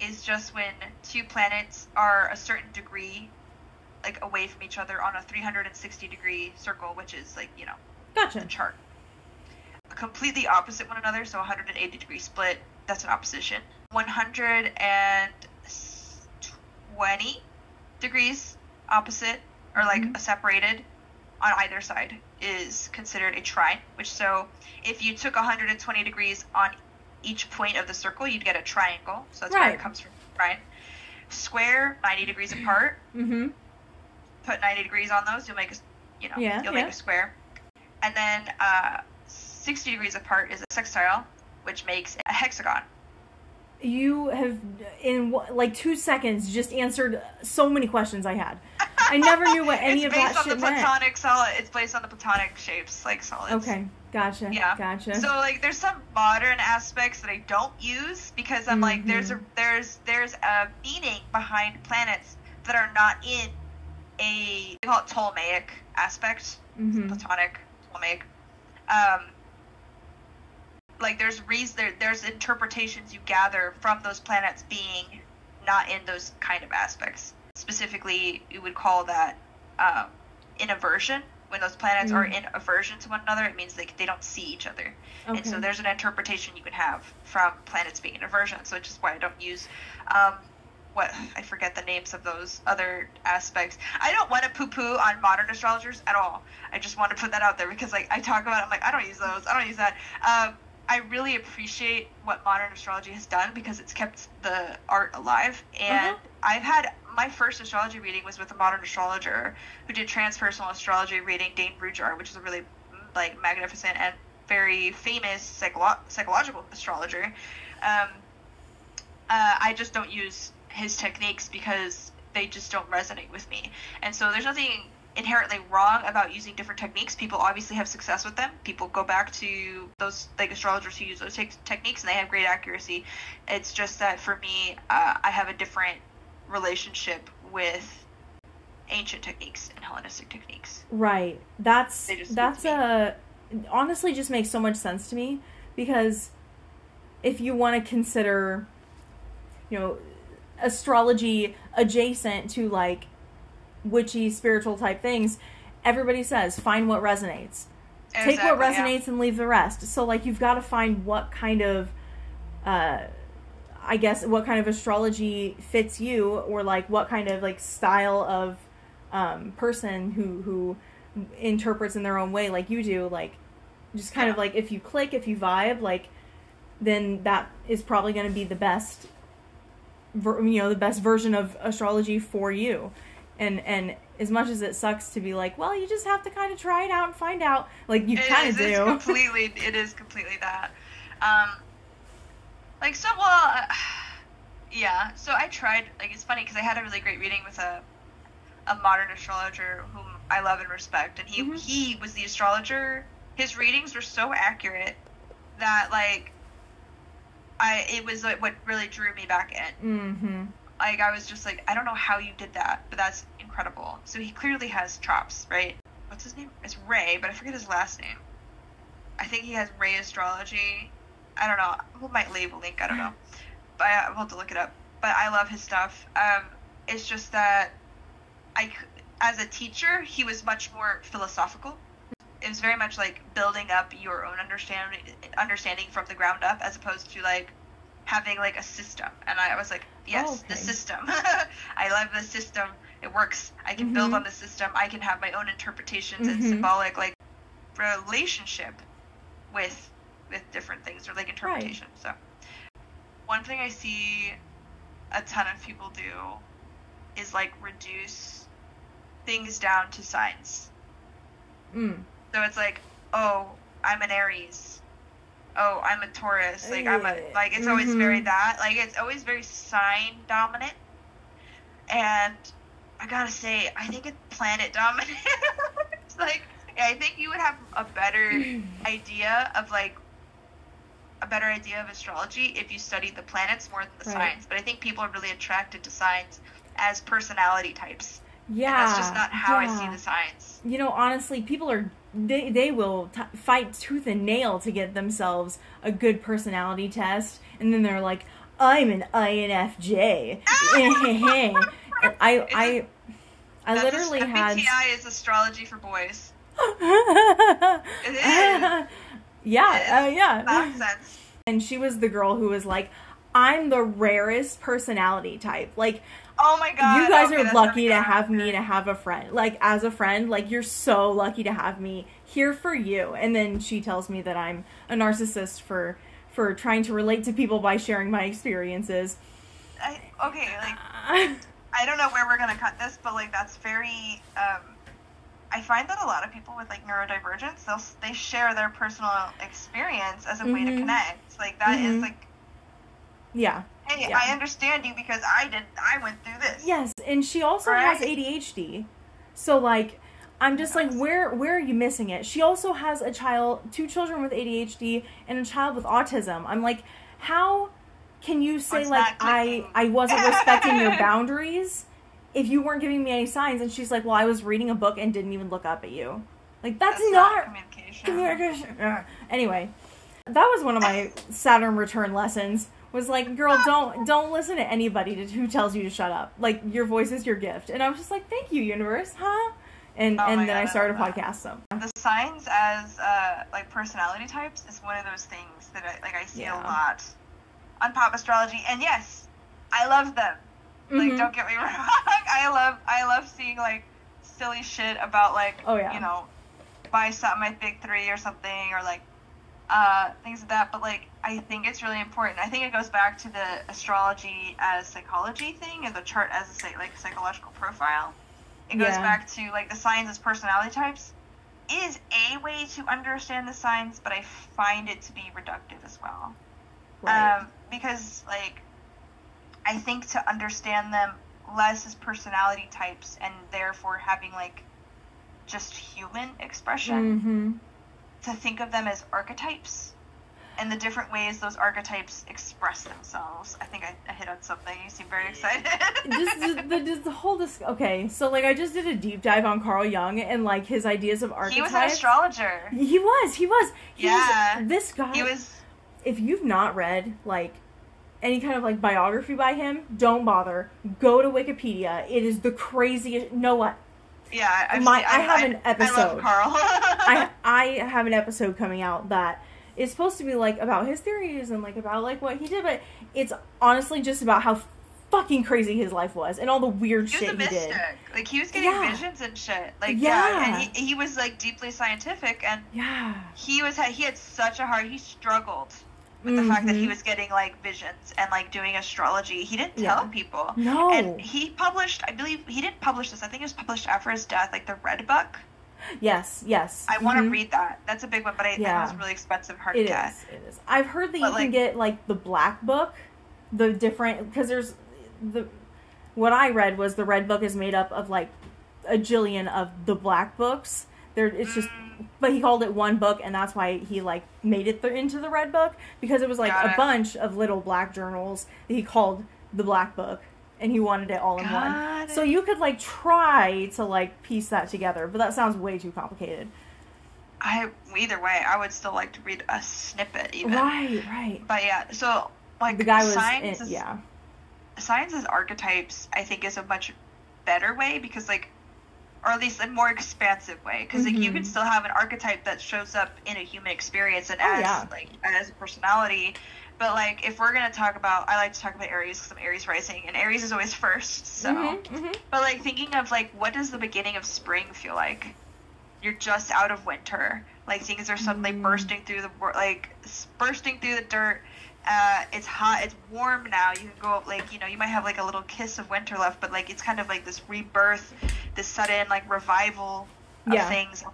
Speaker 2: is just when two planets are a certain degree like away from each other on a 360 degree circle, which is like, you know,
Speaker 1: gotcha.
Speaker 2: the chart. Completely opposite one another, so 180 degree split, that's an opposition. 120 degrees opposite or like
Speaker 1: Mhm.
Speaker 2: separated on either side is considered a trine, which so if you took 120 degrees on each point of the circle, you'd get a triangle. So that's where it comes from, trine. Square, 90 degrees apart,
Speaker 1: Mm-hmm.
Speaker 2: Put 90 degrees on those, you'll make a, you know,
Speaker 1: Yeah,
Speaker 2: you'll
Speaker 1: yeah.
Speaker 2: make a square. And then uh, 60 degrees apart is a sextile, which makes a hexagon.
Speaker 1: You have, in like two seconds, just answered so many questions I had. I never knew what any
Speaker 2: it's
Speaker 1: of
Speaker 2: based
Speaker 1: that
Speaker 2: on
Speaker 1: shit
Speaker 2: the
Speaker 1: meant.
Speaker 2: platonic solid. It's based on the platonic shapes, like solids.
Speaker 1: Okay, gotcha.
Speaker 2: Yeah.
Speaker 1: Gotcha.
Speaker 2: So like, there's some modern aspects that I don't use because I'm like, there's a
Speaker 1: Mhm.
Speaker 2: there's there's a meaning behind planets that are not in a they call it Ptolemaic aspect.
Speaker 1: hmm
Speaker 2: platonic Ptolemaic. Um, like there's reason there, there's interpretations you gather from those planets being not in those kind of aspects. Specifically, you would call that um, in aversion. When those planets are
Speaker 1: Mm.
Speaker 2: in aversion to one another, it means they, they don't see each other.
Speaker 1: Okay.
Speaker 2: And so there's an interpretation you can have from planets being in aversion. So which is why I don't use um, what I forget the names of those other aspects. I don't want to poo-poo on modern astrologers at all. I just want to put that out there because like I talk about, it, I'm like I don't use those. I don't use that. Um, I really appreciate what modern astrology has done because it's kept the art alive. And
Speaker 1: Uh-huh.
Speaker 2: I've had my first astrology reading was with a modern astrologer who did transpersonal astrology reading, Dane Rudhyar, which is a really like magnificent and very famous psycholo- psychological astrologer. Um, uh, I just don't use his techniques because they just don't resonate with me. And so there's nothing inherently wrong about using different techniques. People obviously have success with them. People go back to those like astrologers who use those te- techniques and they have great accuracy. It's just that for me, uh, I have a different relationship with ancient techniques and Hellenistic techniques.
Speaker 1: Right. That's that's a honestly just makes so much sense to me because if you want to consider you know astrology adjacent to like witchy spiritual type things, everybody says find what resonates. Take what
Speaker 2: Exactly, yeah.
Speaker 1: resonates and leave the rest. So like you've got to find what kind of uh I guess what kind of astrology fits you or like what kind of like style of um person who who interprets in their own way like you do like just kind of like if you click if you vibe like then that is probably going to be the best you know the best version of astrology for you and and as much as it sucks to be like well you just have to kind of try it out and find out like you kind of
Speaker 2: It's
Speaker 1: do
Speaker 2: completely. It is completely that. Um, like so. Well, uh, yeah. So I tried. Like it's funny because I had a really great reading with a a modern astrologer whom I love and respect, and he
Speaker 1: Mhm.
Speaker 2: he was the astrologer. His readings were so accurate that like I it was like what really drew me back in.
Speaker 1: mm-hmm
Speaker 2: Like I was just like I don't know how you did that, but that's incredible. So he clearly has chops, right? What's his name? It's Ray, but I forget his last name. I think he has Ray Astrology. I don't know. We might leave a link. I don't know. But I, will have to look it up. But I love his stuff. Um, it's just that I, as a teacher, he was much more philosophical. It was very much like building up your own understanding, understanding from the ground up, as opposed to like having like a system. And I was like, yes,
Speaker 1: Oh, okay.
Speaker 2: the system. I love the system. It works. I can build
Speaker 1: Mhm.
Speaker 2: on the system. I can have my own interpretations and
Speaker 1: Mhm.
Speaker 2: symbolic like relationship with with different things or like interpretation. So one thing I see a ton of people do is like reduce things down to signs.
Speaker 1: mm.
Speaker 2: So it's like, oh, I'm an Aries. Oh, I'm a Taurus. Like I'm a like it's always mm-hmm.
Speaker 1: very
Speaker 2: that. Like it's always very sign dominant. And I gotta say, I think it's planet dominant. it's like I think you would have a better idea of like a better idea of astrology if you studied the planets more than the
Speaker 1: Right.
Speaker 2: signs. But I think people are really attracted to signs as personality types.
Speaker 1: yeah
Speaker 2: and that's just not how I see the signs.
Speaker 1: you know honestly people are they they will t- fight tooth and nail to get themselves a good personality test and then they're like i'm an infj and i i i literally
Speaker 2: a,
Speaker 1: had
Speaker 2: MBTI is astrology for boys.
Speaker 1: it
Speaker 2: is.
Speaker 1: yeah uh, yeah
Speaker 2: Nonsense.
Speaker 1: and she was the girl who was like i'm the rarest personality type like
Speaker 2: Oh my god.
Speaker 1: you guys
Speaker 2: okay,
Speaker 1: are lucky to have me to have a friend. Like as a friend, like you're so lucky to have me here for you. And then she tells me that I'm a narcissist for for trying to relate to people by sharing my experiences.
Speaker 2: I, okay, like I don't know where we're gonna cut this, but like that's very. Um, I find that a lot of people with like neurodivergence, they'll they share their personal experience as a way to
Speaker 1: Mhm.
Speaker 2: connect. Like that is
Speaker 1: Mhm.
Speaker 2: like,
Speaker 1: yeah.
Speaker 2: Hey,
Speaker 1: Yeah.
Speaker 2: I understand you because I did. I went through this.
Speaker 1: Yes, and she also
Speaker 2: Right.
Speaker 1: has ADHD. So like I'm just like where where are you missing it? She also has a child, two children with ADHD and a child with autism. I'm like how can you say like I? I wasn't respecting your boundaries if you weren't giving me any signs and she's like, "Well, I was reading a book and didn't even look up at you." Like that's,
Speaker 2: That's
Speaker 1: not,
Speaker 2: not communication.
Speaker 1: communication. Anyway, that was one of my Saturn return lessons. Was like, girl, don't don't listen to anybody to, who tells you to shut up. Like your voice is your gift. And I was just like, thank you, universe, huh? And
Speaker 2: Oh
Speaker 1: and then
Speaker 2: God,
Speaker 1: I started a podcast. So
Speaker 2: the signs as uh, like personality types is one of those things that I, like I see
Speaker 1: Yeah.
Speaker 2: a lot on pop astrology, and yes, I love them. Like,
Speaker 1: Mhm.
Speaker 2: don't get me wrong. I love I love seeing like silly shit about like
Speaker 1: Oh, yeah.
Speaker 2: you know buy something my big three or something or like uh, things like that. But like I think it's really important. I think it goes back to the astrology as psychology thing and the chart as a like psychological profile. It goes
Speaker 1: Yeah.
Speaker 2: back to like the signs as personality types is a way to understand the signs, but I find it to be reductive as well.
Speaker 1: right.
Speaker 2: Um, because like I think to understand them less as personality types and therefore having like just human expression,
Speaker 1: Mm-hmm.
Speaker 2: To think of them as archetypes and the different ways those archetypes express themselves. I think I, I hit on something. You seem very excited.
Speaker 1: just the, the, just the whole dis- okay so like i just did a deep dive on carl jung and like his ideas of archetypes
Speaker 2: he was an astrologer.
Speaker 1: he was he was he
Speaker 2: Yeah.
Speaker 1: was, this guy
Speaker 2: He was
Speaker 1: if you've not read like any kind of like biography by him don't bother go to wikipedia it is the craziest know what
Speaker 2: yeah. I've
Speaker 1: My-
Speaker 2: seen,
Speaker 1: I have an
Speaker 2: I love
Speaker 1: episode.
Speaker 2: Carl.
Speaker 1: I I have an episode coming out that is supposed to be like about his theories and like about like what he did, but it's honestly just about how fucking crazy his life was and all the weird
Speaker 2: He
Speaker 1: shit he did.
Speaker 2: Like he was getting
Speaker 1: Yeah.
Speaker 2: visions and shit. Like
Speaker 1: Yeah.
Speaker 2: yeah, and he, he was like deeply scientific, and
Speaker 1: Yeah.
Speaker 2: he was he had such a hard. He struggled with the fact that he
Speaker 1: Mhm.
Speaker 2: was getting like visions and like doing astrology. He didn't
Speaker 1: Yeah.
Speaker 2: tell people.
Speaker 1: No.
Speaker 2: And he published. I believe he didn't publish this. I think it was published after his death, like the Red Book.
Speaker 1: yes, yes.
Speaker 2: I want to read that. That's a big one, but I think
Speaker 1: Yeah.
Speaker 2: it was really expensive, hard
Speaker 1: It
Speaker 2: to get.
Speaker 1: is. It is. I've heard that
Speaker 2: But,
Speaker 1: you can get like the black book, the different because there's the what I read was the red book is made up of like a jillion of the black books. There, it's just, but he called it one book, and that's why he like made it th- into the red book because it was like
Speaker 2: Got
Speaker 1: a
Speaker 2: it.
Speaker 1: bunch of little black journals that he called the black book, and he wanted it all in one.
Speaker 2: Got
Speaker 1: So you could like try to like piece that together, but that sounds way too complicated.
Speaker 2: I either way, I would still like to read a snippet even.
Speaker 1: Right, right.
Speaker 2: But yeah, so like
Speaker 1: The guy was,
Speaker 2: science
Speaker 1: in,
Speaker 2: is,
Speaker 1: yeah.
Speaker 2: science as archetypes. I think is a much better way because like, or at least a more expansive way because like you can still have an archetype that shows up in a human experience and
Speaker 1: Oh,
Speaker 2: as
Speaker 1: yeah.
Speaker 2: like as a personality. But like, if we're gonna talk about, I like to talk about Aries because I'm Aries rising, and Aries is always first. So,
Speaker 1: Mhm, mhm.
Speaker 2: but like thinking of like what does the beginning of spring feel like? You're just out of winter. Like things are suddenly
Speaker 1: Mm.
Speaker 2: bursting through the like bursting through the dirt. Uh, it's hot. It's warm now. You can go up, like you know you might have like a little kiss of winter left, but like it's kind of like this rebirth, this sudden like revival of
Speaker 1: Yeah.
Speaker 2: things.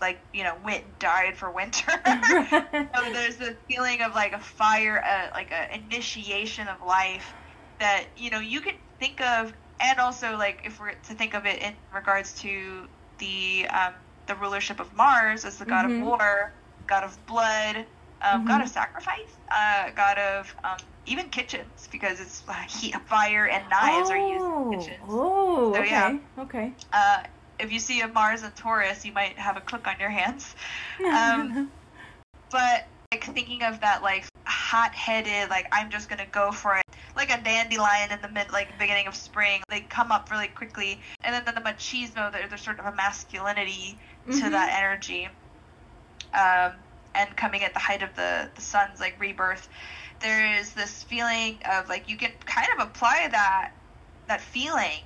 Speaker 2: Like you know, went died for winter. so there's the feeling of like a fire, uh, like a initiation of life that you know you can think of, and also like if we're to think of it in regards to the um, the rulership of Mars as the god
Speaker 1: Mhm.
Speaker 2: of war, god of blood, um, god
Speaker 1: Mhm.
Speaker 2: of sacrifice, uh, god of um, even kitchens because it's uh, heat, fire, and knives are used
Speaker 1: oh,
Speaker 2: in kitchens.
Speaker 1: Oh,
Speaker 2: So,
Speaker 1: okay,
Speaker 2: yeah.
Speaker 1: okay.
Speaker 2: Uh, if you see a Mars and Taurus, you might have a click on your hands. Um, but like thinking of that like hot-headed like i'm just gonna go for it like a dandelion in the mid like beginning of spring they come up really quickly and then the machismo there, there's sort of a masculinity to
Speaker 1: Mhm.
Speaker 2: that energy um, and coming at the height of the the sun's like rebirth there is this feeling of like you can kind of apply that that feeling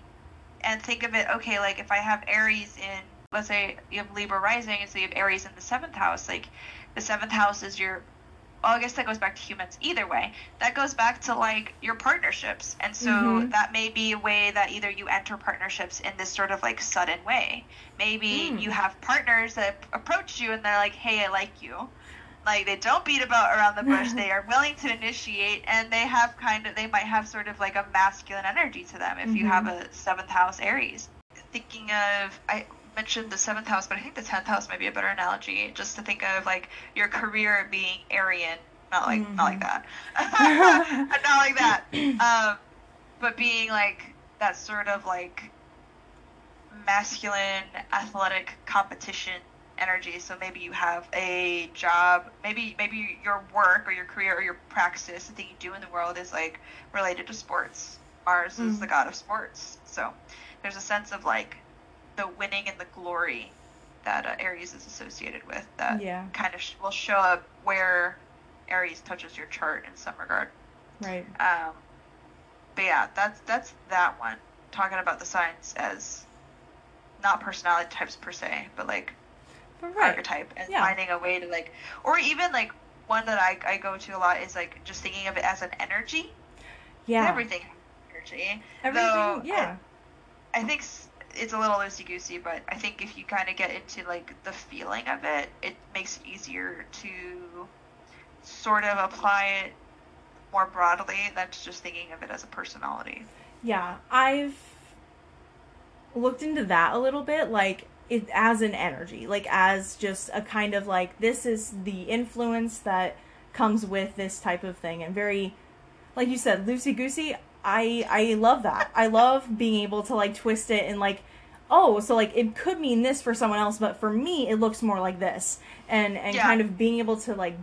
Speaker 2: and think of it okay like if i have aries in let's say you have libra rising and so you have aries in the seventh house like the seventh house is your well, I guess that goes back to humans. Either way, that goes back to like your partnerships, and so
Speaker 1: Mhm.
Speaker 2: that may be a way that either you enter partnerships in this sort of like sudden way. Maybe
Speaker 1: Mm.
Speaker 2: you have partners that approach you and they're like, "Hey, I like you." Like they don't beat about around the bush. they are willing to initiate, and they have kind of they might have sort of like a masculine energy to them. If you
Speaker 1: Mhm.
Speaker 2: have a seventh house Aries, thinking of I mentioned the seventh house, but I think the tenth house might be a better analogy. Just to think of like your career being Aryan, not like not like that, not like that, um, but being like that sort of like masculine athletic competition energy. So maybe you have a job, maybe maybe your work or your career or your practice, the thing you do in the world is like related to sports. Mars is
Speaker 1: Mm.
Speaker 2: the god of sports, so there's a sense of like the winning and the glory that uh, Aries is associated with that
Speaker 1: yeah,
Speaker 2: kind of sh- will show up where Aries touches your chart in some regard.
Speaker 1: right.
Speaker 2: Um, but yeah, that's that's that one. Talking about the signs as not personality types per se, but like
Speaker 1: But right.
Speaker 2: archetype and
Speaker 1: Yeah.
Speaker 2: finding a way to like, or even like one that I, I go to a lot is like just thinking of it as an energy.
Speaker 1: Yeah.
Speaker 2: Everything has energy.
Speaker 1: Everything.
Speaker 2: though,
Speaker 1: yeah.
Speaker 2: I think s- it's a little loosey goosey, but I think if you kind of get into like the feeling of it, it makes it easier to sort of apply it more broadly than just thinking of it as a personality.
Speaker 1: Yeah, I've looked into that a little bit, like it as an energy, like as just a kind of like this is the influence that comes with this type of thing, and very, like you said, loosey goosey. I I love that. I love being able to like twist it and like, oh, so like it could mean this for someone else, but for me it looks more like this, and and
Speaker 2: Yeah.
Speaker 1: kind of being able to like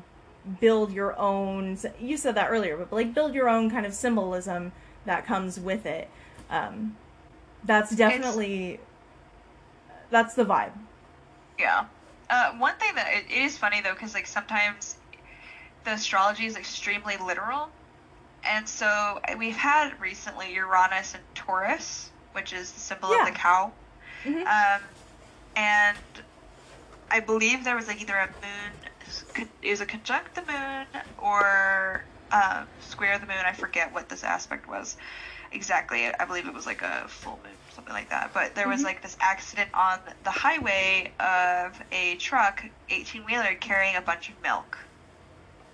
Speaker 1: build your own. You said that earlier, but like build your own kind of symbolism that comes with it. Um, that's definitely that's the vibe.
Speaker 2: Yeah. Uh, one thing that it, it is funny though, because like sometimes the astrology is extremely literal, and so we've had recently Uranus and Taurus, which is the symbol
Speaker 1: Yeah.
Speaker 2: of the cow,
Speaker 1: Mhm.
Speaker 2: um, and I believe there was like either a moon, it was a conjunct the moon or um, square the moon. I forget what this aspect was exactly. I believe it was like a full moon, something like that. But there was
Speaker 1: Mhm.
Speaker 2: like this accident on the highway of a truck, 18 wheeler, carrying a bunch of milk,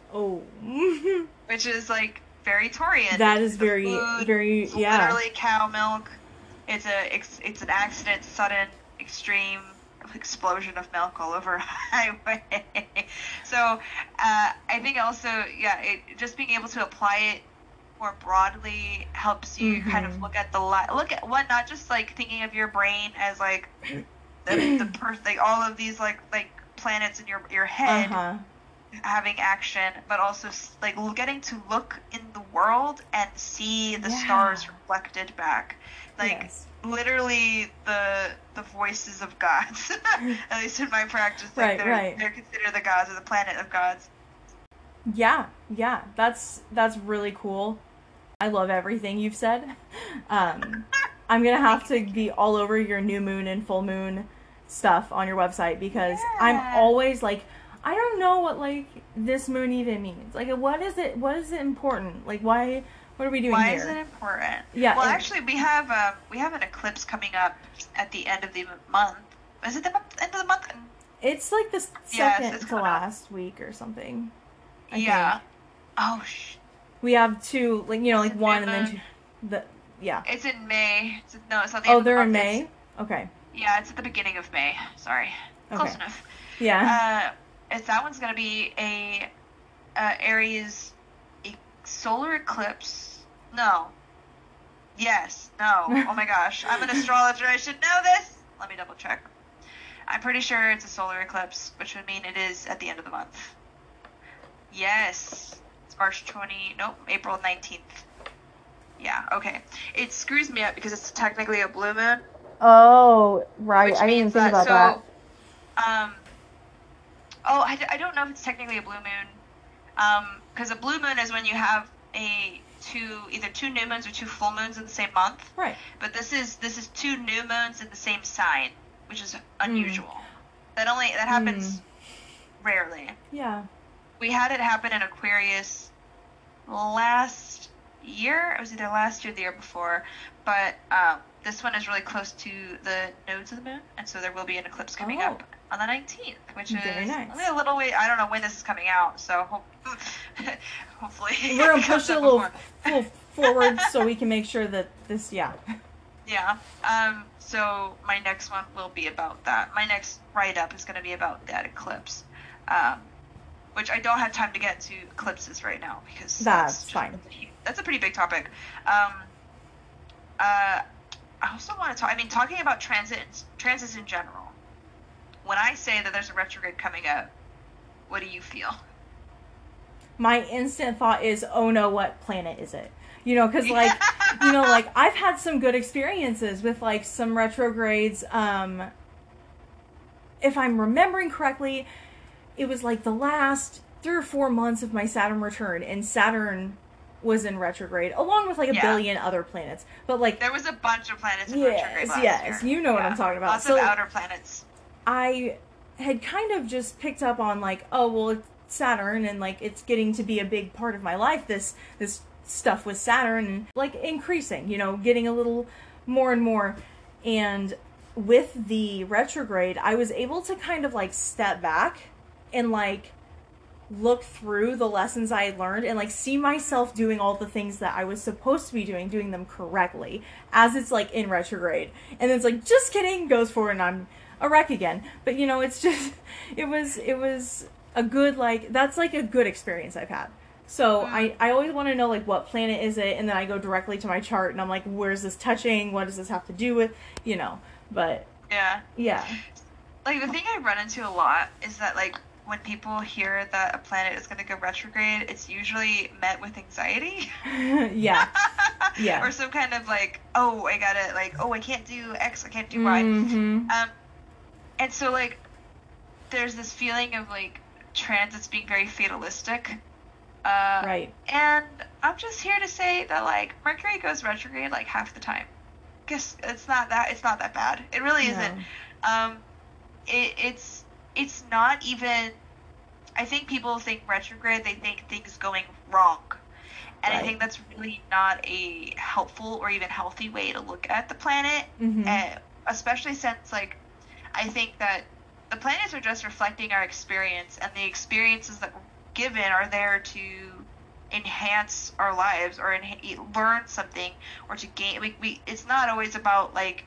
Speaker 1: Oh,
Speaker 2: which is like very Taurian.
Speaker 1: that is
Speaker 2: The
Speaker 1: very
Speaker 2: food,
Speaker 1: very
Speaker 2: it's
Speaker 1: yeah.
Speaker 2: literally cow milk. It's a it's, it's an accident, sudden, extreme explosion of milk all over a highway. so uh, I think also yeah, it, just being able to apply it more broadly helps you kind of
Speaker 1: Mhm.
Speaker 2: look at the li- look at what not just like thinking of your brain as like the the per- like all of these like like planets in your your
Speaker 1: Uh
Speaker 2: head
Speaker 1: huh.
Speaker 2: Having action, but also like getting to look in the world and see the
Speaker 1: Yeah.
Speaker 2: stars reflected back, like
Speaker 1: yes.
Speaker 2: literally the the voices of gods. At least in my practice, like
Speaker 1: Right,
Speaker 2: they're
Speaker 1: right.
Speaker 2: they're considered the gods or the planet of gods.
Speaker 1: Yeah, yeah. That's that's really cool. I love everything you've said. Um, I'm gonna have to be all over your new moon and full moon stuff on your website because I'm always like, I don't know what like this moon even means. Like, what is it? What is it important? Like, why? What are we doing here?
Speaker 2: Why
Speaker 1: here?
Speaker 2: is it important?
Speaker 1: Yeah,
Speaker 2: Well,
Speaker 1: and-
Speaker 2: actually, we have um, we have an eclipse coming up at the end of the month. Is it the end of the month?
Speaker 1: It's like the
Speaker 2: Yes,
Speaker 1: second
Speaker 2: it's
Speaker 1: to
Speaker 2: coming up.
Speaker 1: last week or something. I
Speaker 2: yeah.
Speaker 1: think.
Speaker 2: Oh, sh-
Speaker 1: We have two, like you know, like
Speaker 2: It's
Speaker 1: one and then two. The yeah.
Speaker 2: it's in May. It's, no, it's not the
Speaker 1: Oh,
Speaker 2: end of the
Speaker 1: they're in
Speaker 2: month, it's-
Speaker 1: May. Okay.
Speaker 2: Yeah, it's at the beginning of May. Sorry. Close enough.
Speaker 1: Yeah.
Speaker 2: Uh, it's, that one's going to be a uh, Aries e- solar eclipse. No. Yes. No. Oh my gosh. I'm an astrologer. I should know this. Let me double check. I'm pretty sure it's a solar eclipse, which would mean it is at the end of the month. Yes. It's March 20. Nope. April 19th. Yeah. Okay. It screws me up because it's technically a blue moon.
Speaker 1: oh, right. I didn't even think
Speaker 2: that,
Speaker 1: about that.
Speaker 2: Um, oh, I don't know if it's technically a blue moon. Um, because a blue moon is when you have a two either two new moons or two full moons in the same month.
Speaker 1: Right.
Speaker 2: But this is this is two new moons in the same sign, which is unusual. That only that happens rarely.
Speaker 1: Yeah.
Speaker 2: We had it happen in Aquarius last year. It was either last year or the year before. But um, this one is really close to the nodes of the moon, and so there will be an eclipse coming
Speaker 1: Oh.
Speaker 2: up on the 19th, which is
Speaker 1: nice.
Speaker 2: only a little way. I don't know when this is coming out, so hope, hopefully
Speaker 1: We're gonna push it a little, little forward so we can make sure that this. Yeah.
Speaker 2: Yeah. Um. So my next one will be about that. My next write up is going to be about that eclipse, um, which I don't have time to get to eclipses right now because
Speaker 1: That's
Speaker 2: just
Speaker 1: fine.
Speaker 2: a pretty- that's a pretty big topic. Um. Uh. I also want to talk. I mean, talking about transits, transits in general. When I say that there's a retrograde coming up, what do you feel?
Speaker 1: My instant thought is, oh no, what planet is it? You know, because like, you know, like I've had some good experiences with like some retrogrades. Um, if I'm remembering correctly, it was like the last three or four months of my Saturn return, and Saturn was in retrograde along with like a
Speaker 2: Yeah.
Speaker 1: billion other planets. But like,
Speaker 2: There was a bunch of planets in
Speaker 1: Yes,
Speaker 2: retrograde
Speaker 1: yes, you know what I'm talking about.
Speaker 2: Lots
Speaker 1: So-
Speaker 2: of outer planets.
Speaker 1: I had kind of just picked up on like, oh well, Saturn, and like it's getting to be a big part of my life. This this stuff with Saturn, and like increasing, you know, getting a little more and more. And with the retrograde, I was able to kind of like step back and like look through the lessons I had learned and like see myself doing all the things that I was supposed to be doing, doing them correctly as it's like in retrograde. And it's like, just kidding, goes forward and I'm a wreck again. But you know, it's just, it was, it was a good, like, that's like a good experience I've had. So I, I always want to know like what planet is it, and then I go directly to my chart and I'm like, where's this touching? What does this have to do with? You know, but
Speaker 2: Yeah.
Speaker 1: yeah,
Speaker 2: Like the thing I run into a lot is that like when people hear that a planet is going to go retrograde, it's usually met with anxiety.
Speaker 1: yeah, Yeah.
Speaker 2: or some kind of like, oh, I gotta like, oh, I can't do X, I can't do Y.
Speaker 1: hmm
Speaker 2: Um, and so like, there's this feeling of like transits being very fatalistic. Uh,
Speaker 1: right,
Speaker 2: And I'm just here to say that like Mercury goes retrograde like half the time. Guess it's not that it's not that bad. It really
Speaker 1: No.
Speaker 2: isn't. Um, it, it's it's not even. I think people think retrograde. They think things going wrong, and I think that's really not a helpful or even healthy way to look at the planet.
Speaker 1: Mhm.
Speaker 2: Uh, especially since like I think that the planets are just reflecting our experience, and the experiences that we're given are there to enhance our lives or enha- learn something or to gain. We, we it's not always about like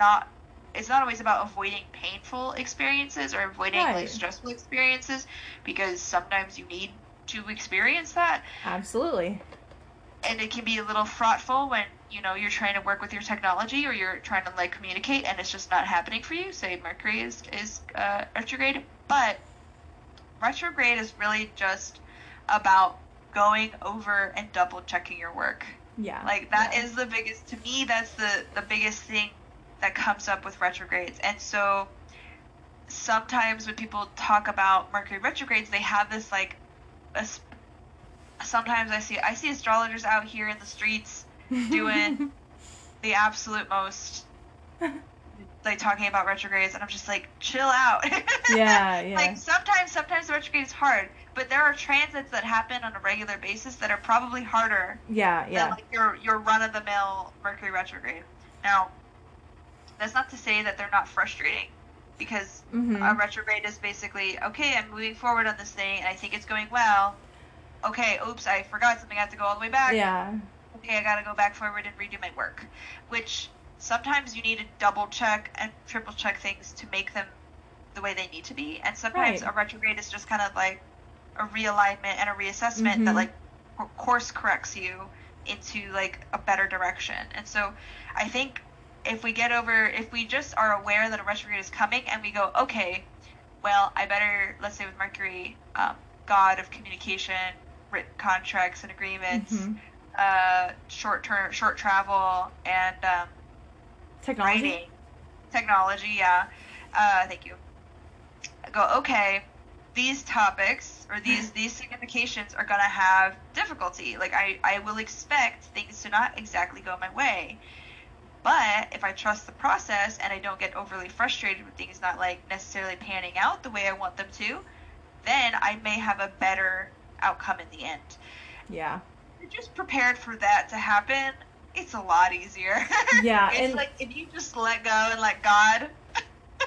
Speaker 2: not. It's not always about avoiding painful experiences or avoiding like stressful experiences because sometimes you need to experience that
Speaker 1: absolutely.
Speaker 2: and it can be a little fraughtful when you know you're trying to work with your technology or you're trying to like communicate and it's just not happening for you say mercury is is uh, retrograde. But retrograde is really just about going over and double checking your work.
Speaker 1: Yeah,
Speaker 2: like that is
Speaker 1: yeah.
Speaker 2: the biggest to me that's the the biggest thing that comes up with retrogrades. And so sometimes when people talk about mercury retrogrades they have this like a, sometimes i see i see astrologers out here in the streets doing the absolute most like talking about retrogrades and i'm just like chill out
Speaker 1: Yeah, yeah.
Speaker 2: like sometimes sometimes the retrograde is hard but there are transits that happen on a regular basis that are probably harder
Speaker 1: yeah,
Speaker 2: than
Speaker 1: yeah,
Speaker 2: like your your run of the mill Mercury retrograde. Now, that's not to say that they're not frustrating, because
Speaker 1: hmm
Speaker 2: a retrograde is basically okay. I'm moving forward on this thing, and I think it's going well. Okay, oops, I forgot something. I have to go all the way back.
Speaker 1: yeah,
Speaker 2: Okay, I gotta go back forward and redo my work, which sometimes you need to double check and triple check things to make them the way they need to be, and sometimes
Speaker 1: Right.
Speaker 2: a retrograde is just kind of like a realignment and a reassessment that
Speaker 1: Mhm.
Speaker 2: like course corrects you into like a better direction. And so I think if we get over if we just are aware that a retrograde is coming and we go, okay, well, I better let's say with Mercury, um, god of communication, written contracts and agreements,
Speaker 1: Mhm.
Speaker 2: Uh, short term short travel and um,
Speaker 1: technology.
Speaker 2: writing. Technology yeah. Uh, thank you. I go okay these topics or these these significations are gonna have difficulty. Like I, I will expect things to not exactly go my way. But if I trust the process and I don't get overly frustrated with things not like necessarily panning out the way I want them to then I may have a better outcome in the end.
Speaker 1: Yeah,
Speaker 2: you're just prepared for that to happen, it's a lot easier.
Speaker 1: Yeah,
Speaker 2: it's
Speaker 1: and-
Speaker 2: like if you just let go and let God,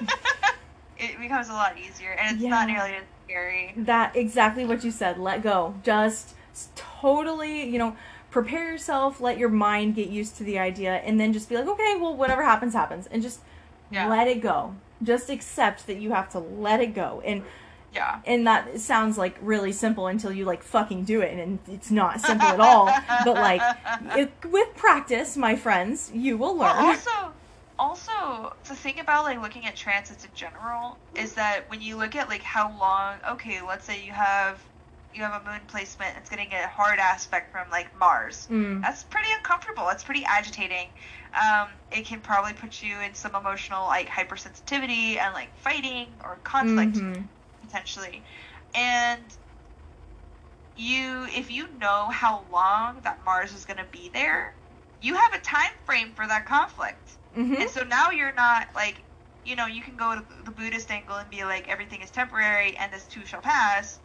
Speaker 2: it becomes a lot easier, and it's not nearly as scary.
Speaker 1: that exactly what you said. Let go. Just totally, you know, prepare yourself. Let your mind get used to the idea, and then just be like, okay, well, whatever happens, happens, and just
Speaker 2: Yeah.
Speaker 1: let it go. Just accept that you have to let it go, and
Speaker 2: Yeah.
Speaker 1: and that sounds like really simple until you like fucking do it, and it's not simple at all. But like it, with practice, my friends, you will learn.
Speaker 2: Well, also, also the thing about like looking at transits in general is that when you look at like how long, okay, let's say you have you have a moon placement, it's getting a hard aspect from like Mars.
Speaker 1: Mm.
Speaker 2: That's pretty uncomfortable. That's pretty agitating. Um, it can probably put you in some emotional like hypersensitivity and like fighting or conflict
Speaker 1: Mhm.
Speaker 2: Potentially. And you if you know how long that Mars is going to be there, you have a time frame for that conflict.
Speaker 1: Mhm.
Speaker 2: And so now you're not like you know, you can go to the Buddhist angle and be like everything is temporary and this too shall pass.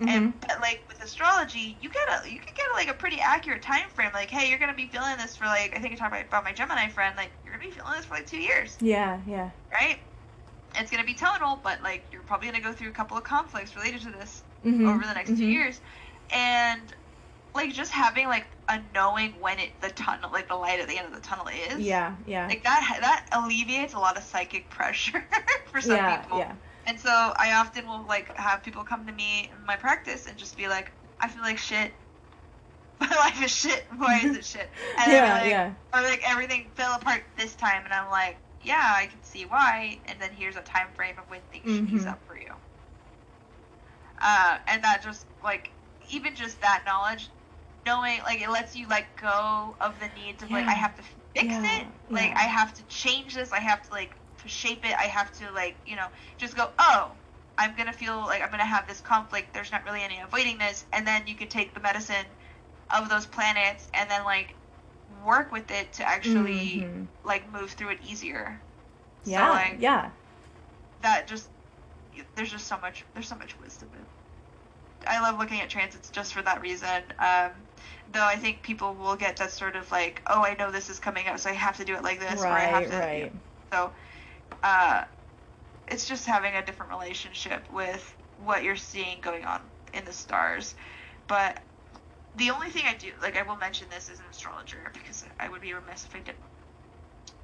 Speaker 1: Mhm.
Speaker 2: And but like with astrology, you get a you can get a, like a pretty accurate time frame. Like, hey, you're gonna be feeling this for like I think I talked about, about my Gemini friend. Like, you're gonna be feeling this for like two years,
Speaker 1: Yeah, yeah.
Speaker 2: right? It's gonna be tonal, but like you're probably gonna go through a couple of conflicts related to this.
Speaker 1: Mhm,
Speaker 2: over the next two
Speaker 1: mhm.
Speaker 2: years, and like just having like a knowing when it the tunnel like the light at the end of the tunnel is.
Speaker 1: Yeah, yeah.
Speaker 2: Like that that alleviates a lot of psychic pressure for some
Speaker 1: yeah,
Speaker 2: people.
Speaker 1: yeah.
Speaker 2: And so I often will like have people come to me in my practice and just be like, I feel like shit. My life is shit. Why is it shit? And
Speaker 1: Yeah,
Speaker 2: like,
Speaker 1: yeah.
Speaker 2: Or like everything fell apart this time, and I'm like, yeah, I can see why. And then here's a time frame of when things should ease up for you. Uh, and that just like even just that knowledge, knowing like it lets you like go of the needs of like I have to fix
Speaker 1: Yeah,
Speaker 2: it, like
Speaker 1: yeah.
Speaker 2: I have to change this, I have to like shape it, I have to like you know just go oh. I'm gonna feel like I'm gonna have this conflict. There's not really any avoiding this, and then you could take the medicine of those planets and then like work with it to actually
Speaker 1: Mhm.
Speaker 2: like move through it easier.
Speaker 1: Yeah,
Speaker 2: so, like,
Speaker 1: yeah.
Speaker 2: that just there's just so much there's so much wisdom in. I love looking at transits just for that reason. Um, though I think people will get that sort of like, oh, I know this is coming up, so I have to do it like this, or I have
Speaker 1: Right,
Speaker 2: to.
Speaker 1: right.
Speaker 2: So, uh, it's just having a different relationship with what you're seeing going on in the stars. But the only thing I do, like, I will mention this as an astrologer because I would be remiss if I didn't.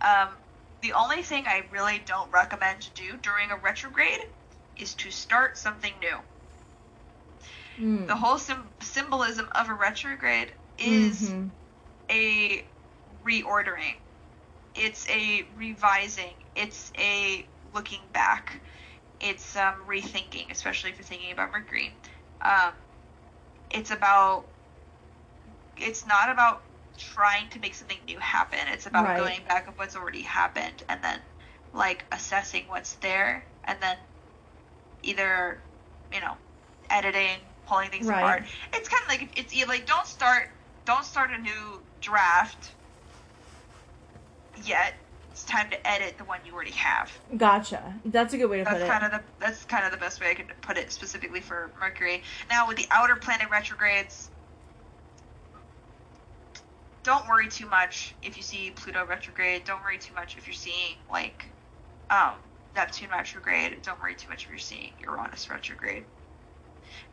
Speaker 2: Um, the only thing I really don't recommend to do during a retrograde is to start something new.
Speaker 1: Mm.
Speaker 2: The whole sim- symbolism of a retrograde is
Speaker 1: Mhm.
Speaker 2: a reordering. It's a revising. It's a looking back. It's um, rethinking, especially if you're thinking about Mercury. Um, it's about. It's not about trying to make something new happen. It's about
Speaker 1: Right.
Speaker 2: going back of what's already happened and then, like, assessing what's there and then either, you know, editing, pulling things
Speaker 1: Right.
Speaker 2: apart. It's kind of like it's like don't start don't start a new draft yet. It's time to edit the one you already have.
Speaker 1: Gotcha. That's a good way to
Speaker 2: That's
Speaker 1: put it.
Speaker 2: kind of the that's kind of the best way I could put it specifically for Mercury. Now with the outer planet retrogrades, don't worry too much if you see Pluto retrograde. Don't worry too much if you're seeing like um, Neptune retrograde. Don't worry too much if you're seeing Uranus retrograde.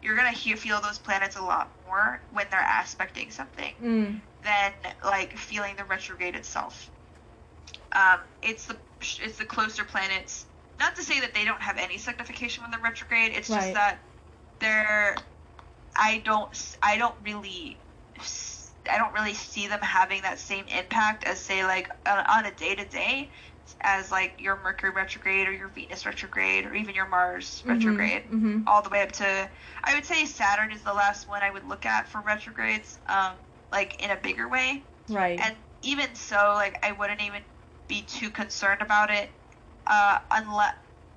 Speaker 2: You're gonna hear, feel those planets a lot more when they're aspecting something
Speaker 1: Mm.
Speaker 2: than like feeling the retrograde itself. Um, it's the it's the closer planets. Not to say that they don't have any signification when they're retrograde. It's
Speaker 1: Right.
Speaker 2: just that they're. I don't. I don't really. I don't really see them having that same impact as say like on a day to day, as like your Mercury retrograde or your Venus retrograde or even your Mars retrograde
Speaker 1: hmm
Speaker 2: all the way up to I would say Saturn is the last one I would look at for retrogrades, um, like in a bigger way.
Speaker 1: Right.
Speaker 2: And even so, like I wouldn't even be too concerned about it, uh, unless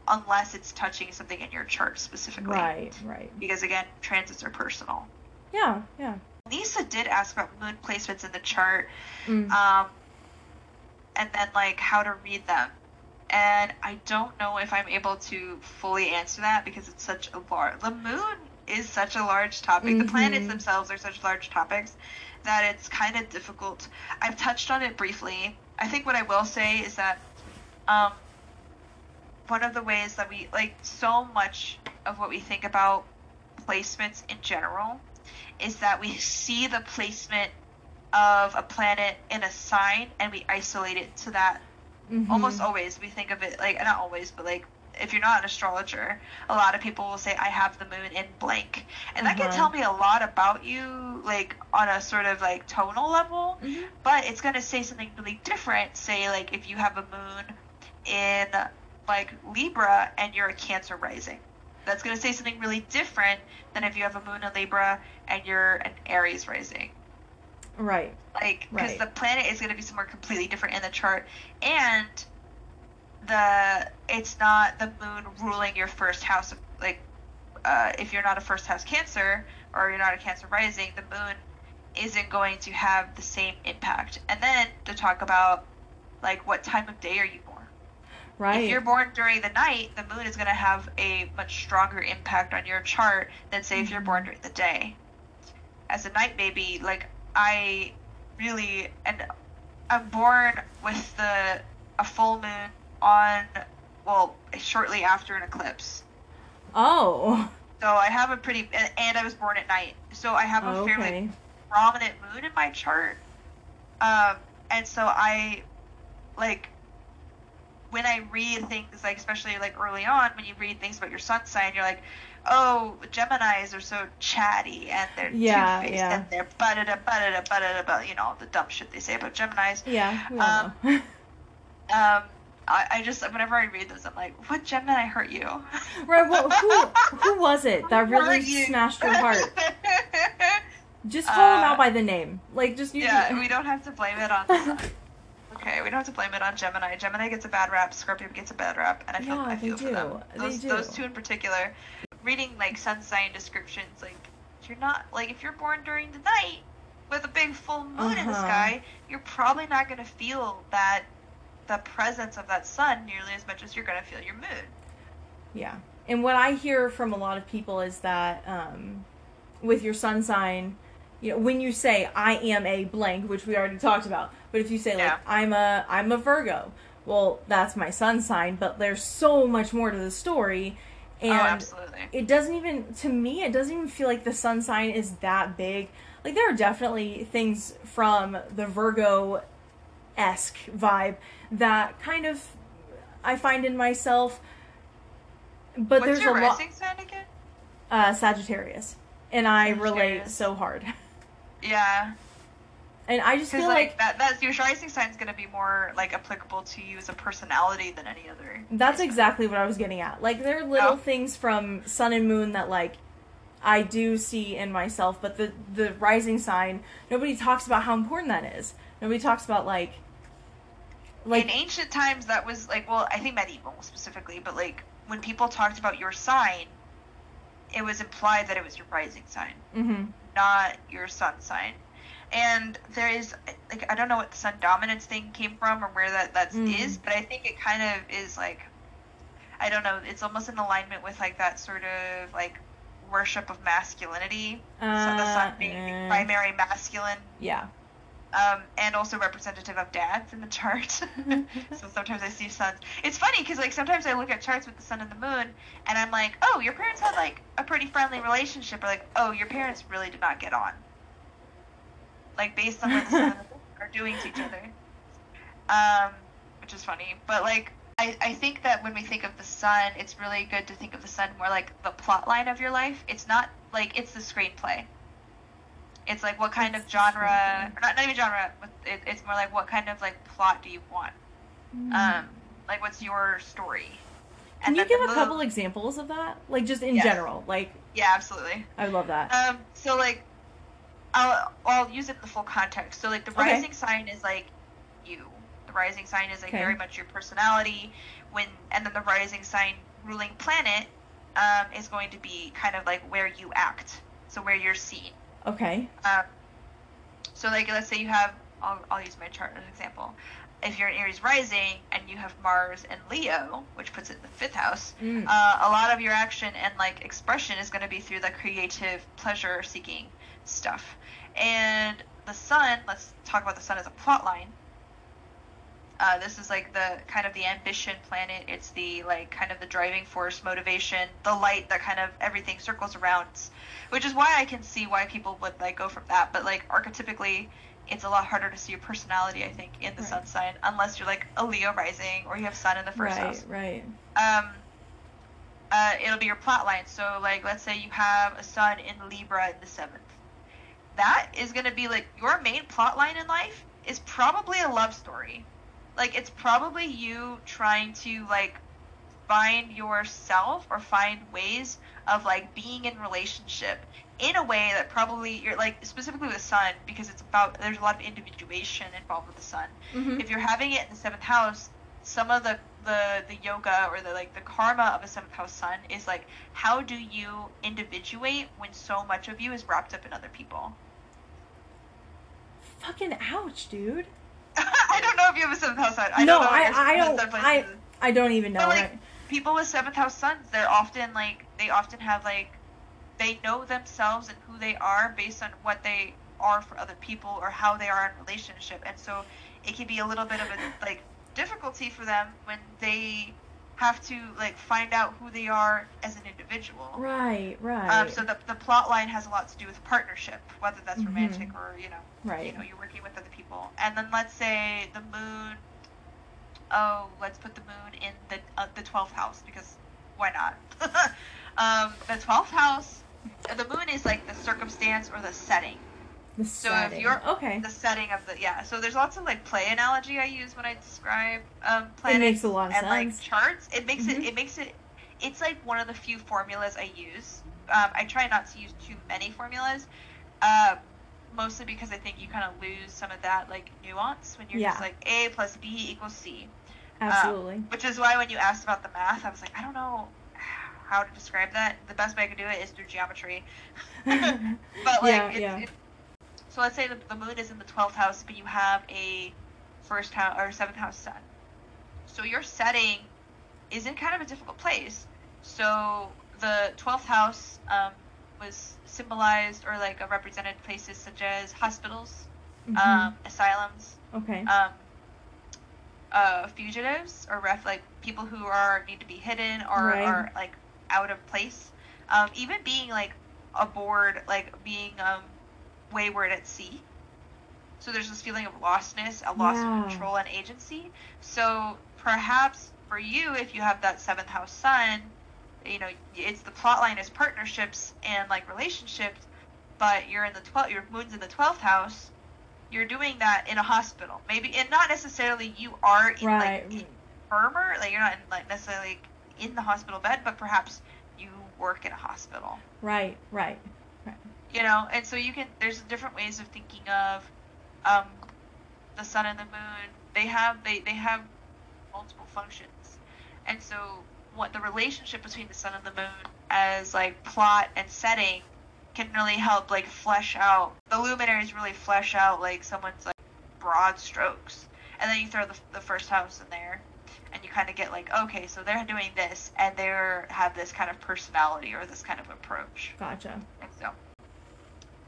Speaker 2: unless it's touching something in your chart specifically.
Speaker 1: right. Right.
Speaker 2: Because again, transits are personal.
Speaker 1: Yeah. Yeah.
Speaker 2: Lisa did ask about moon placements in the chart,
Speaker 1: Mm.
Speaker 2: um, and then like how to read them. And I don't know if I'm able to fully answer that because it's such a large. The moon is such a large topic. The planets
Speaker 1: Mhm.
Speaker 2: themselves are such large topics that it's kind of difficult. I've touched on it briefly. I think what I will say is that um, one of the ways that we like so much of what we think about placements in general is that we see the placement of a planet in a sign and we isolate it to that
Speaker 1: Mhm.
Speaker 2: almost always we think of it like not always but like if you're not an astrologer a lot of people will say i have the moon in blank and that can
Speaker 1: Uh-huh.
Speaker 2: tell me a lot about you like on a sort of like tonal level
Speaker 1: Mhm.
Speaker 2: but it's going to say something really different say like if you have a moon in like libra and you're a cancer rising that's going to say something really different than if you have a moon in libra and you're an aries rising
Speaker 1: Right.
Speaker 2: like because
Speaker 1: Right.
Speaker 2: the planet is going to be somewhere completely different in the chart and the it's not the moon ruling your first house of like uh, if you're not a first house cancer or you're not a cancer rising the moon isn't going to have the same impact and then to talk about like what time of day are you born
Speaker 1: Right.
Speaker 2: if you're born during the night the moon is going to have a much stronger impact on your chart than say if you're born during the day as a night baby like i really and i'm born with the a full moon on well shortly after an eclipse
Speaker 1: oh.
Speaker 2: So I have a pretty, and I was born at night, so I have a
Speaker 1: Oh,
Speaker 2: fairly prominent moon in my chart. Um, and so I, like, when I read things, like especially like early on, when you read things about your sun sign, you're like, oh, Gemini's are so chatty and they're
Speaker 1: Yeah,
Speaker 2: two-faced
Speaker 1: yeah.
Speaker 2: and they're ba-da-da, ba-da-da, ba-da-da, you know, the dumb shit they say about Gemini's.
Speaker 1: Yeah.
Speaker 2: Um. Um, I, I just, whenever I read those, I'm like, what Gemini hurt you?
Speaker 1: right. Well, who who was it that really
Speaker 2: you.
Speaker 1: smashed your heart? Just call him
Speaker 2: Uh,
Speaker 1: out by the name. Like just you.
Speaker 2: yeah, we don't have to blame it on the sun. Okay, we don't have to blame it on Gemini. Gemini gets a bad rap. Scorpio gets a bad rap, and I feel
Speaker 1: Yeah,
Speaker 2: I
Speaker 1: they
Speaker 2: feel for them.
Speaker 1: do. They
Speaker 2: Those
Speaker 1: do.
Speaker 2: those two in particular. Reading like sun sign descriptions, like you're not like if you're born during the night with a big full moon in the
Speaker 1: Uh-huh.
Speaker 2: sky, you're probably not gonna feel that the presence of that sun nearly as much as you're gonna feel your moon.
Speaker 1: Yeah. And what I hear from a lot of people is that um, with your sun sign, you know, when you say I am a blank, which we already talked about, but if you say like
Speaker 2: Yeah.
Speaker 1: I'm a I'm a Virgo, well, that's my sun sign, but there's so much more to the story. And
Speaker 2: oh, absolutely.
Speaker 1: it doesn't even to me it doesn't even feel like the sun sign is that big like there are definitely things from the virgo esque vibe that kind of i find in myself but
Speaker 2: What's
Speaker 1: there's a lot
Speaker 2: rising sign again?
Speaker 1: uh sagittarius and i relate so hard
Speaker 2: Yeah.
Speaker 1: and i just feel
Speaker 2: like,
Speaker 1: like,
Speaker 2: that, that's your rising sign is going to be more like applicable to you as a personality than any other.
Speaker 1: that's
Speaker 2: placement.
Speaker 1: exactly what i was getting at like there are little
Speaker 2: Oh.
Speaker 1: things from sun and moon that like I do see in myself, but the the rising sign, nobody talks about how important that is. Nobody talks about like like
Speaker 2: in ancient times that was like well i think medieval specifically but like when people talked about your sign it was implied that it was your rising sign
Speaker 1: mhm.
Speaker 2: Not your sun sign and there is like i don't know what the sun dominance thing came from or where that that
Speaker 1: Mm.
Speaker 2: is, but i think it kind of is like i don't know it's almost in alignment with like that sort of like worship of masculinity so the sun
Speaker 1: Uh,
Speaker 2: being the primary masculine
Speaker 1: yeah.
Speaker 2: Um, and also representative of dads in the chart. so sometimes I see sons. It's funny because like sometimes I look at charts with the sun and the moon, and I'm like, oh, your parents had like a pretty friendly relationship, or like, oh, your parents really did not get on. Like based on what the sun and the moon are doing to each other, um, which is funny. But like. I, I think that when we think of the sun, it's really good to think of the sun more like the plot line of your life. It's not like it's the screenplay. It's like what kind of genre, or not, not even genre. But it, it's more like what kind of like plot do you want? Um, like what's your story?
Speaker 1: Can
Speaker 2: And
Speaker 1: you give a couple examples of that? Like just in
Speaker 2: Yes.
Speaker 1: general. Like
Speaker 2: Yeah, absolutely.
Speaker 1: I love that.
Speaker 2: Um, so like, I'll I'll use it in the full context. So like the
Speaker 1: Okay.
Speaker 2: rising sign is like you. The rising sign is like
Speaker 1: Okay.
Speaker 2: very much your personality. When and then the rising sign ruling planet um, is going to be kind of like where you act. So where you're seen.
Speaker 1: Okay.
Speaker 2: Um, so like let's say you have I'll, I'll use my chart as an example. If you're an Aries rising and you have Mars and Leo, which puts it in the fifth house,
Speaker 1: Mm.
Speaker 2: uh, a lot of your action and like expression is going to be through the creative, pleasure-seeking stuff. And the Sun, let's talk about the Sun as a plot line. Uh, this is like the kind of the ambition planet. It's the like kind of the driving force, motivation, the light that kind of everything circles around. Which is why I can see why people would like go from that. But like archetypically, it's a lot harder to see your personality. I think in the
Speaker 1: Right.
Speaker 2: Sun sign, unless you're like a Leo rising or you have Sun in the first
Speaker 1: right,
Speaker 2: house
Speaker 1: right.
Speaker 2: um, uh, it'll be your plot line. So, like, let's say you have a sun in Libra in the seventh. That is going to be like your main plot line in life is probably a love story. Like, it's probably you trying to like find yourself or find ways of like being in relationship in a way that probably you're like specifically with the sun because it's about there's a lot of individuation involved with the sun
Speaker 1: Mhm.
Speaker 2: if you're having it in the seventh house, some of the the the yoga or the like the karma of a seventh house sun is like how do you individuate when so much of you is wrapped up in other people?
Speaker 1: Fucking ouch, dude.
Speaker 2: I don't know if you have a seventh house sun. I
Speaker 1: no,
Speaker 2: don't know.
Speaker 1: I I don't I I don't even know.
Speaker 2: But, like, people with seventh house suns, they're often like they often have like they know themselves and who they are based on what they are for other people or how they are in relationship, and so it can be a little bit of a like difficulty for them when they have to like find out who they are as an individual.
Speaker 1: Right, right.
Speaker 2: Um, so the the plot line has a lot to do with partnership, whether that's
Speaker 1: Mhm.
Speaker 2: romantic or you know,
Speaker 1: right.
Speaker 2: you know, you're working with other people. And then let's say the moon. Oh, let's put the moon in the uh, the twelfth house because why not? um, the twelfth house, the moon is like the circumstance or the setting.
Speaker 1: The
Speaker 2: so if
Speaker 1: setting.
Speaker 2: you're-
Speaker 1: okay,
Speaker 2: The setting of the yeah. So there's lots of like play analogy I use when I describe um,
Speaker 1: it makes a lot of
Speaker 2: and like charts. It makes
Speaker 1: Mhm.
Speaker 2: it it makes it it's like one of the few formulas I use. Um, I try not to use too many formulas, uh, mostly because I think you kind of lose some of that like nuance when you're
Speaker 1: Yeah.
Speaker 2: just like A plus B equals C.
Speaker 1: Absolutely.
Speaker 2: Which is why when you asked about the math, I was like, I don't know how to describe that. The best way I can do it is through geometry. but like,
Speaker 1: Yeah,
Speaker 2: it's,
Speaker 1: yeah.
Speaker 2: it's- so let's say the, the moon is in the twelfth house, but you have a first house or seventh house sun. So your setting is in kind of a difficult place. So the twelfth house um, was symbolized or like represented places such as hospitals,
Speaker 1: Mhm.
Speaker 2: um, asylums,
Speaker 1: okay.
Speaker 2: um, uh, fugitives or ref like people who are need to be hidden or
Speaker 1: Right.
Speaker 2: are like out of place. Um, even being like aboard, like being um, wayward at sea. So there's this feeling of lostness, a loss
Speaker 1: Yeah.
Speaker 2: of control and agency. So perhaps for you, if you have that seventh house sun, you know, it's the plot line is partnerships and like relationships, but you're in the 12th, your moon's in the 12th house, you're doing that in a hospital. Maybe, and not necessarily you are in
Speaker 1: right.
Speaker 2: like firmer, like you're not in, like necessarily in the hospital bed, but perhaps you work in a hospital
Speaker 1: right. Right.
Speaker 2: You know and so you can there's different ways of thinking of um, the sun and the moon. They have they, they have multiple functions. And so what the relationship between the sun and the moon as like plot and setting can really help like flesh out the luminaries really flesh out like someone's like broad strokes. And then you throw the, the first house in there and you kind of get like okay so they're doing this and they are have this kind of personality or this kind of approach.
Speaker 1: Gotcha.
Speaker 2: and so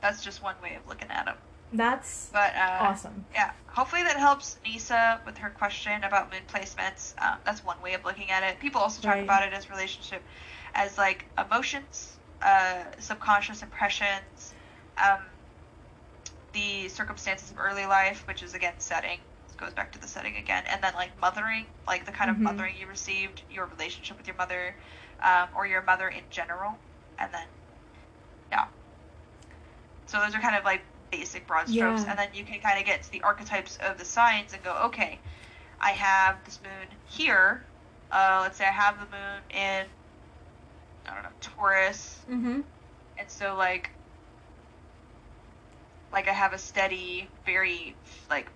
Speaker 2: that's just one way of looking at them.
Speaker 1: That's
Speaker 2: But uh,
Speaker 1: awesome.
Speaker 2: yeah, hopefully that helps Nisa with her question about moon placements. Um, that's one way of looking at it. People also talk
Speaker 1: Right.
Speaker 2: about it as relationship, as like emotions, uh, subconscious impressions, um, the circumstances of early life, which is again setting. This goes back to the setting again, and then like mothering, like the kind
Speaker 1: Mhm.
Speaker 2: of mothering you received, your relationship with your mother, um, or your mother in general, and then yeah. So those are kind of like basic broad strokes,
Speaker 1: Yeah.
Speaker 2: and then you can kind of get to the archetypes of the signs and go, okay, I have this moon here. Uh, let's say I have the moon in I don't know Taurus,
Speaker 1: Mm-hmm.
Speaker 2: and so like like I have a steady, very like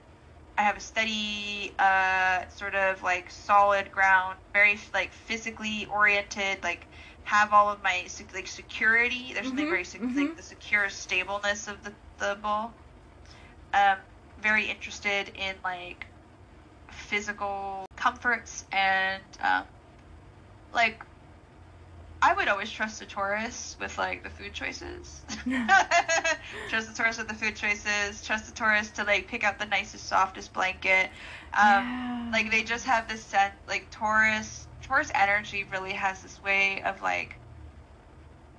Speaker 2: I have a steady, uh, sort of like solid ground, very like physically oriented, like have all of my like security. There's something
Speaker 1: Mhm,
Speaker 2: very
Speaker 1: mhm.
Speaker 2: like the secure stableness of the the bull. Um, very interested in like physical comforts and um, like I would always trust the Taurus with like the food choices. trust the Taurus with the food choices. Trust the Taurus to like pick out the nicest, softest blanket. Um,
Speaker 1: yeah.
Speaker 2: Like they just have this sense. Like Taurus, Taurus energy really has this way of like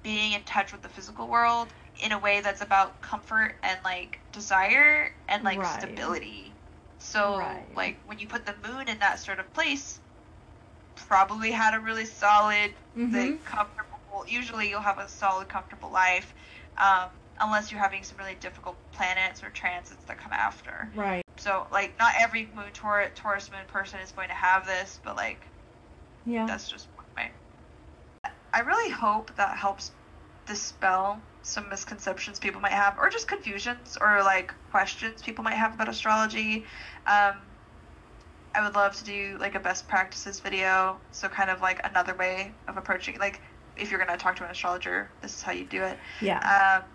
Speaker 2: being in touch with the physical world in a way that's about comfort and like desire and like
Speaker 1: Right.
Speaker 2: stability. So
Speaker 1: Right.
Speaker 2: like when you put the moon in that sort of place, probably had a really solid
Speaker 1: Mhm.
Speaker 2: like comfortable. Usually, you'll have a solid, comfortable life, um, unless you're having some really difficult planets or transits that come after.
Speaker 1: Right.
Speaker 2: So, like, not every moon Taur- Taurus moon person is going to have this, but like,
Speaker 1: Yeah.
Speaker 2: that's just one way. I really hope that helps dispel some misconceptions people might have, or just confusions or like questions people might have about astrology. Um, I would love to do like a best practices video, so kind of like another way of approaching. Like, if you're gonna talk to an astrologer, this is how you do it.
Speaker 1: yeah.
Speaker 2: Um,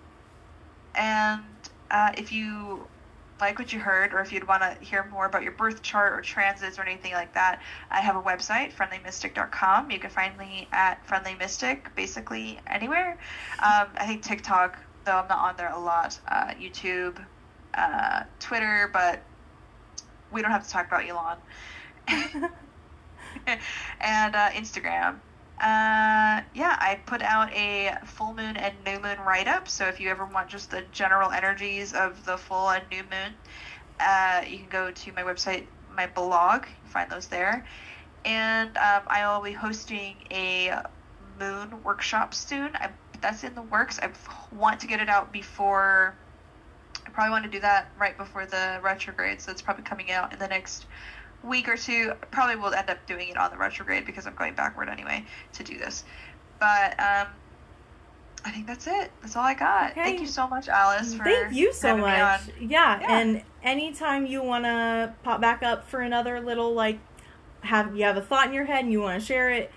Speaker 2: and uh, if you like what you heard, or if you'd want to hear more about your birth chart or transits or anything like that, I have a website, friendlymystic.com. You can find me at Friendly Mystic basically anywhere. Um, I think TikTok, though I'm not on there a lot, uh, YouTube, uh, Twitter, but we don't have to talk about Elon. and uh, Instagram. Uh, yeah, I put out a full moon and new moon write up. So if you ever want just the general energies of the full and new moon, uh, you can go to my website, my blog, find those there. And um, I will be hosting a moon workshop soon. I, that's in the works. I want to get it out before. Probably want to do that right before the retrograde, so it's probably coming out in the next week or two. Probably will end up doing it on the retrograde because I'm going backward anyway to do this. But um, I think that's it. That's all I got. Okay. Thank you so much, Alice.
Speaker 1: Thank you so much. Yeah, yeah, and anytime you want to pop back up for another little like have you have a thought in your head and you want to share it,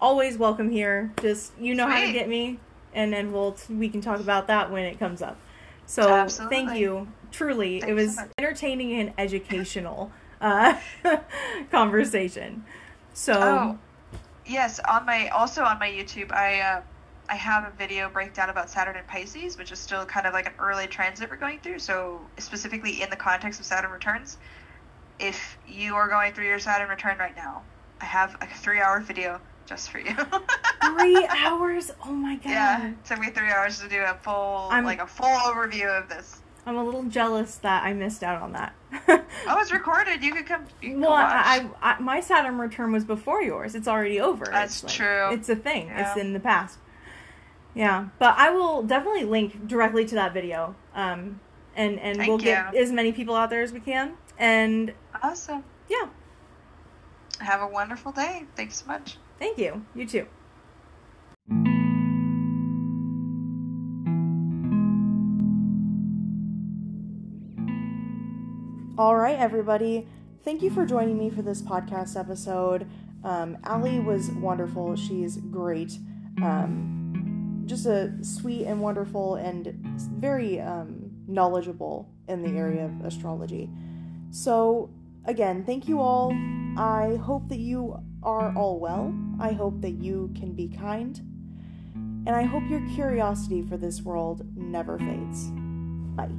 Speaker 1: always welcome here. Just you know Sweet. how to get me, and then we'll we can talk about that when it comes up. So Absolutely. thank you. Truly, Thanks it was so entertaining and educational uh, conversation. So, oh,
Speaker 2: yes, on my also on my YouTube, I uh, I have a video breakdown about Saturn and Pisces, which is still kind of like an early transit we're going through. So specifically in the context of Saturn returns, if you are going through your Saturn return right now, I have a three-hour video just for you.
Speaker 1: three hours? Oh my god!
Speaker 2: Yeah, it took me three hours to do a full, I'm, like a full overview of this.
Speaker 1: I'm a little jealous that I missed out on that.
Speaker 2: oh, it's recorded. You could come. You well,
Speaker 1: I, I, my Saturn return was before yours. It's already over.
Speaker 2: That's
Speaker 1: it's
Speaker 2: true.
Speaker 1: it's a thing. Yeah. It's in the past. Yeah, but I will definitely link directly to that video. Um, and and Thank we'll you. get as many people out there as we can. And
Speaker 2: awesome.
Speaker 1: Yeah.
Speaker 2: Have a wonderful day. Thanks so much.
Speaker 1: Thank you. You too. All right, everybody. Thank you for joining me for this podcast episode. Um, Aly was wonderful. She's great. Um, just a sweet and wonderful and very um, knowledgeable in the area of astrology. So, again, thank you all. I hope that you are all well. I hope that you can be kind. And I hope your curiosity for this world never fades. Bye.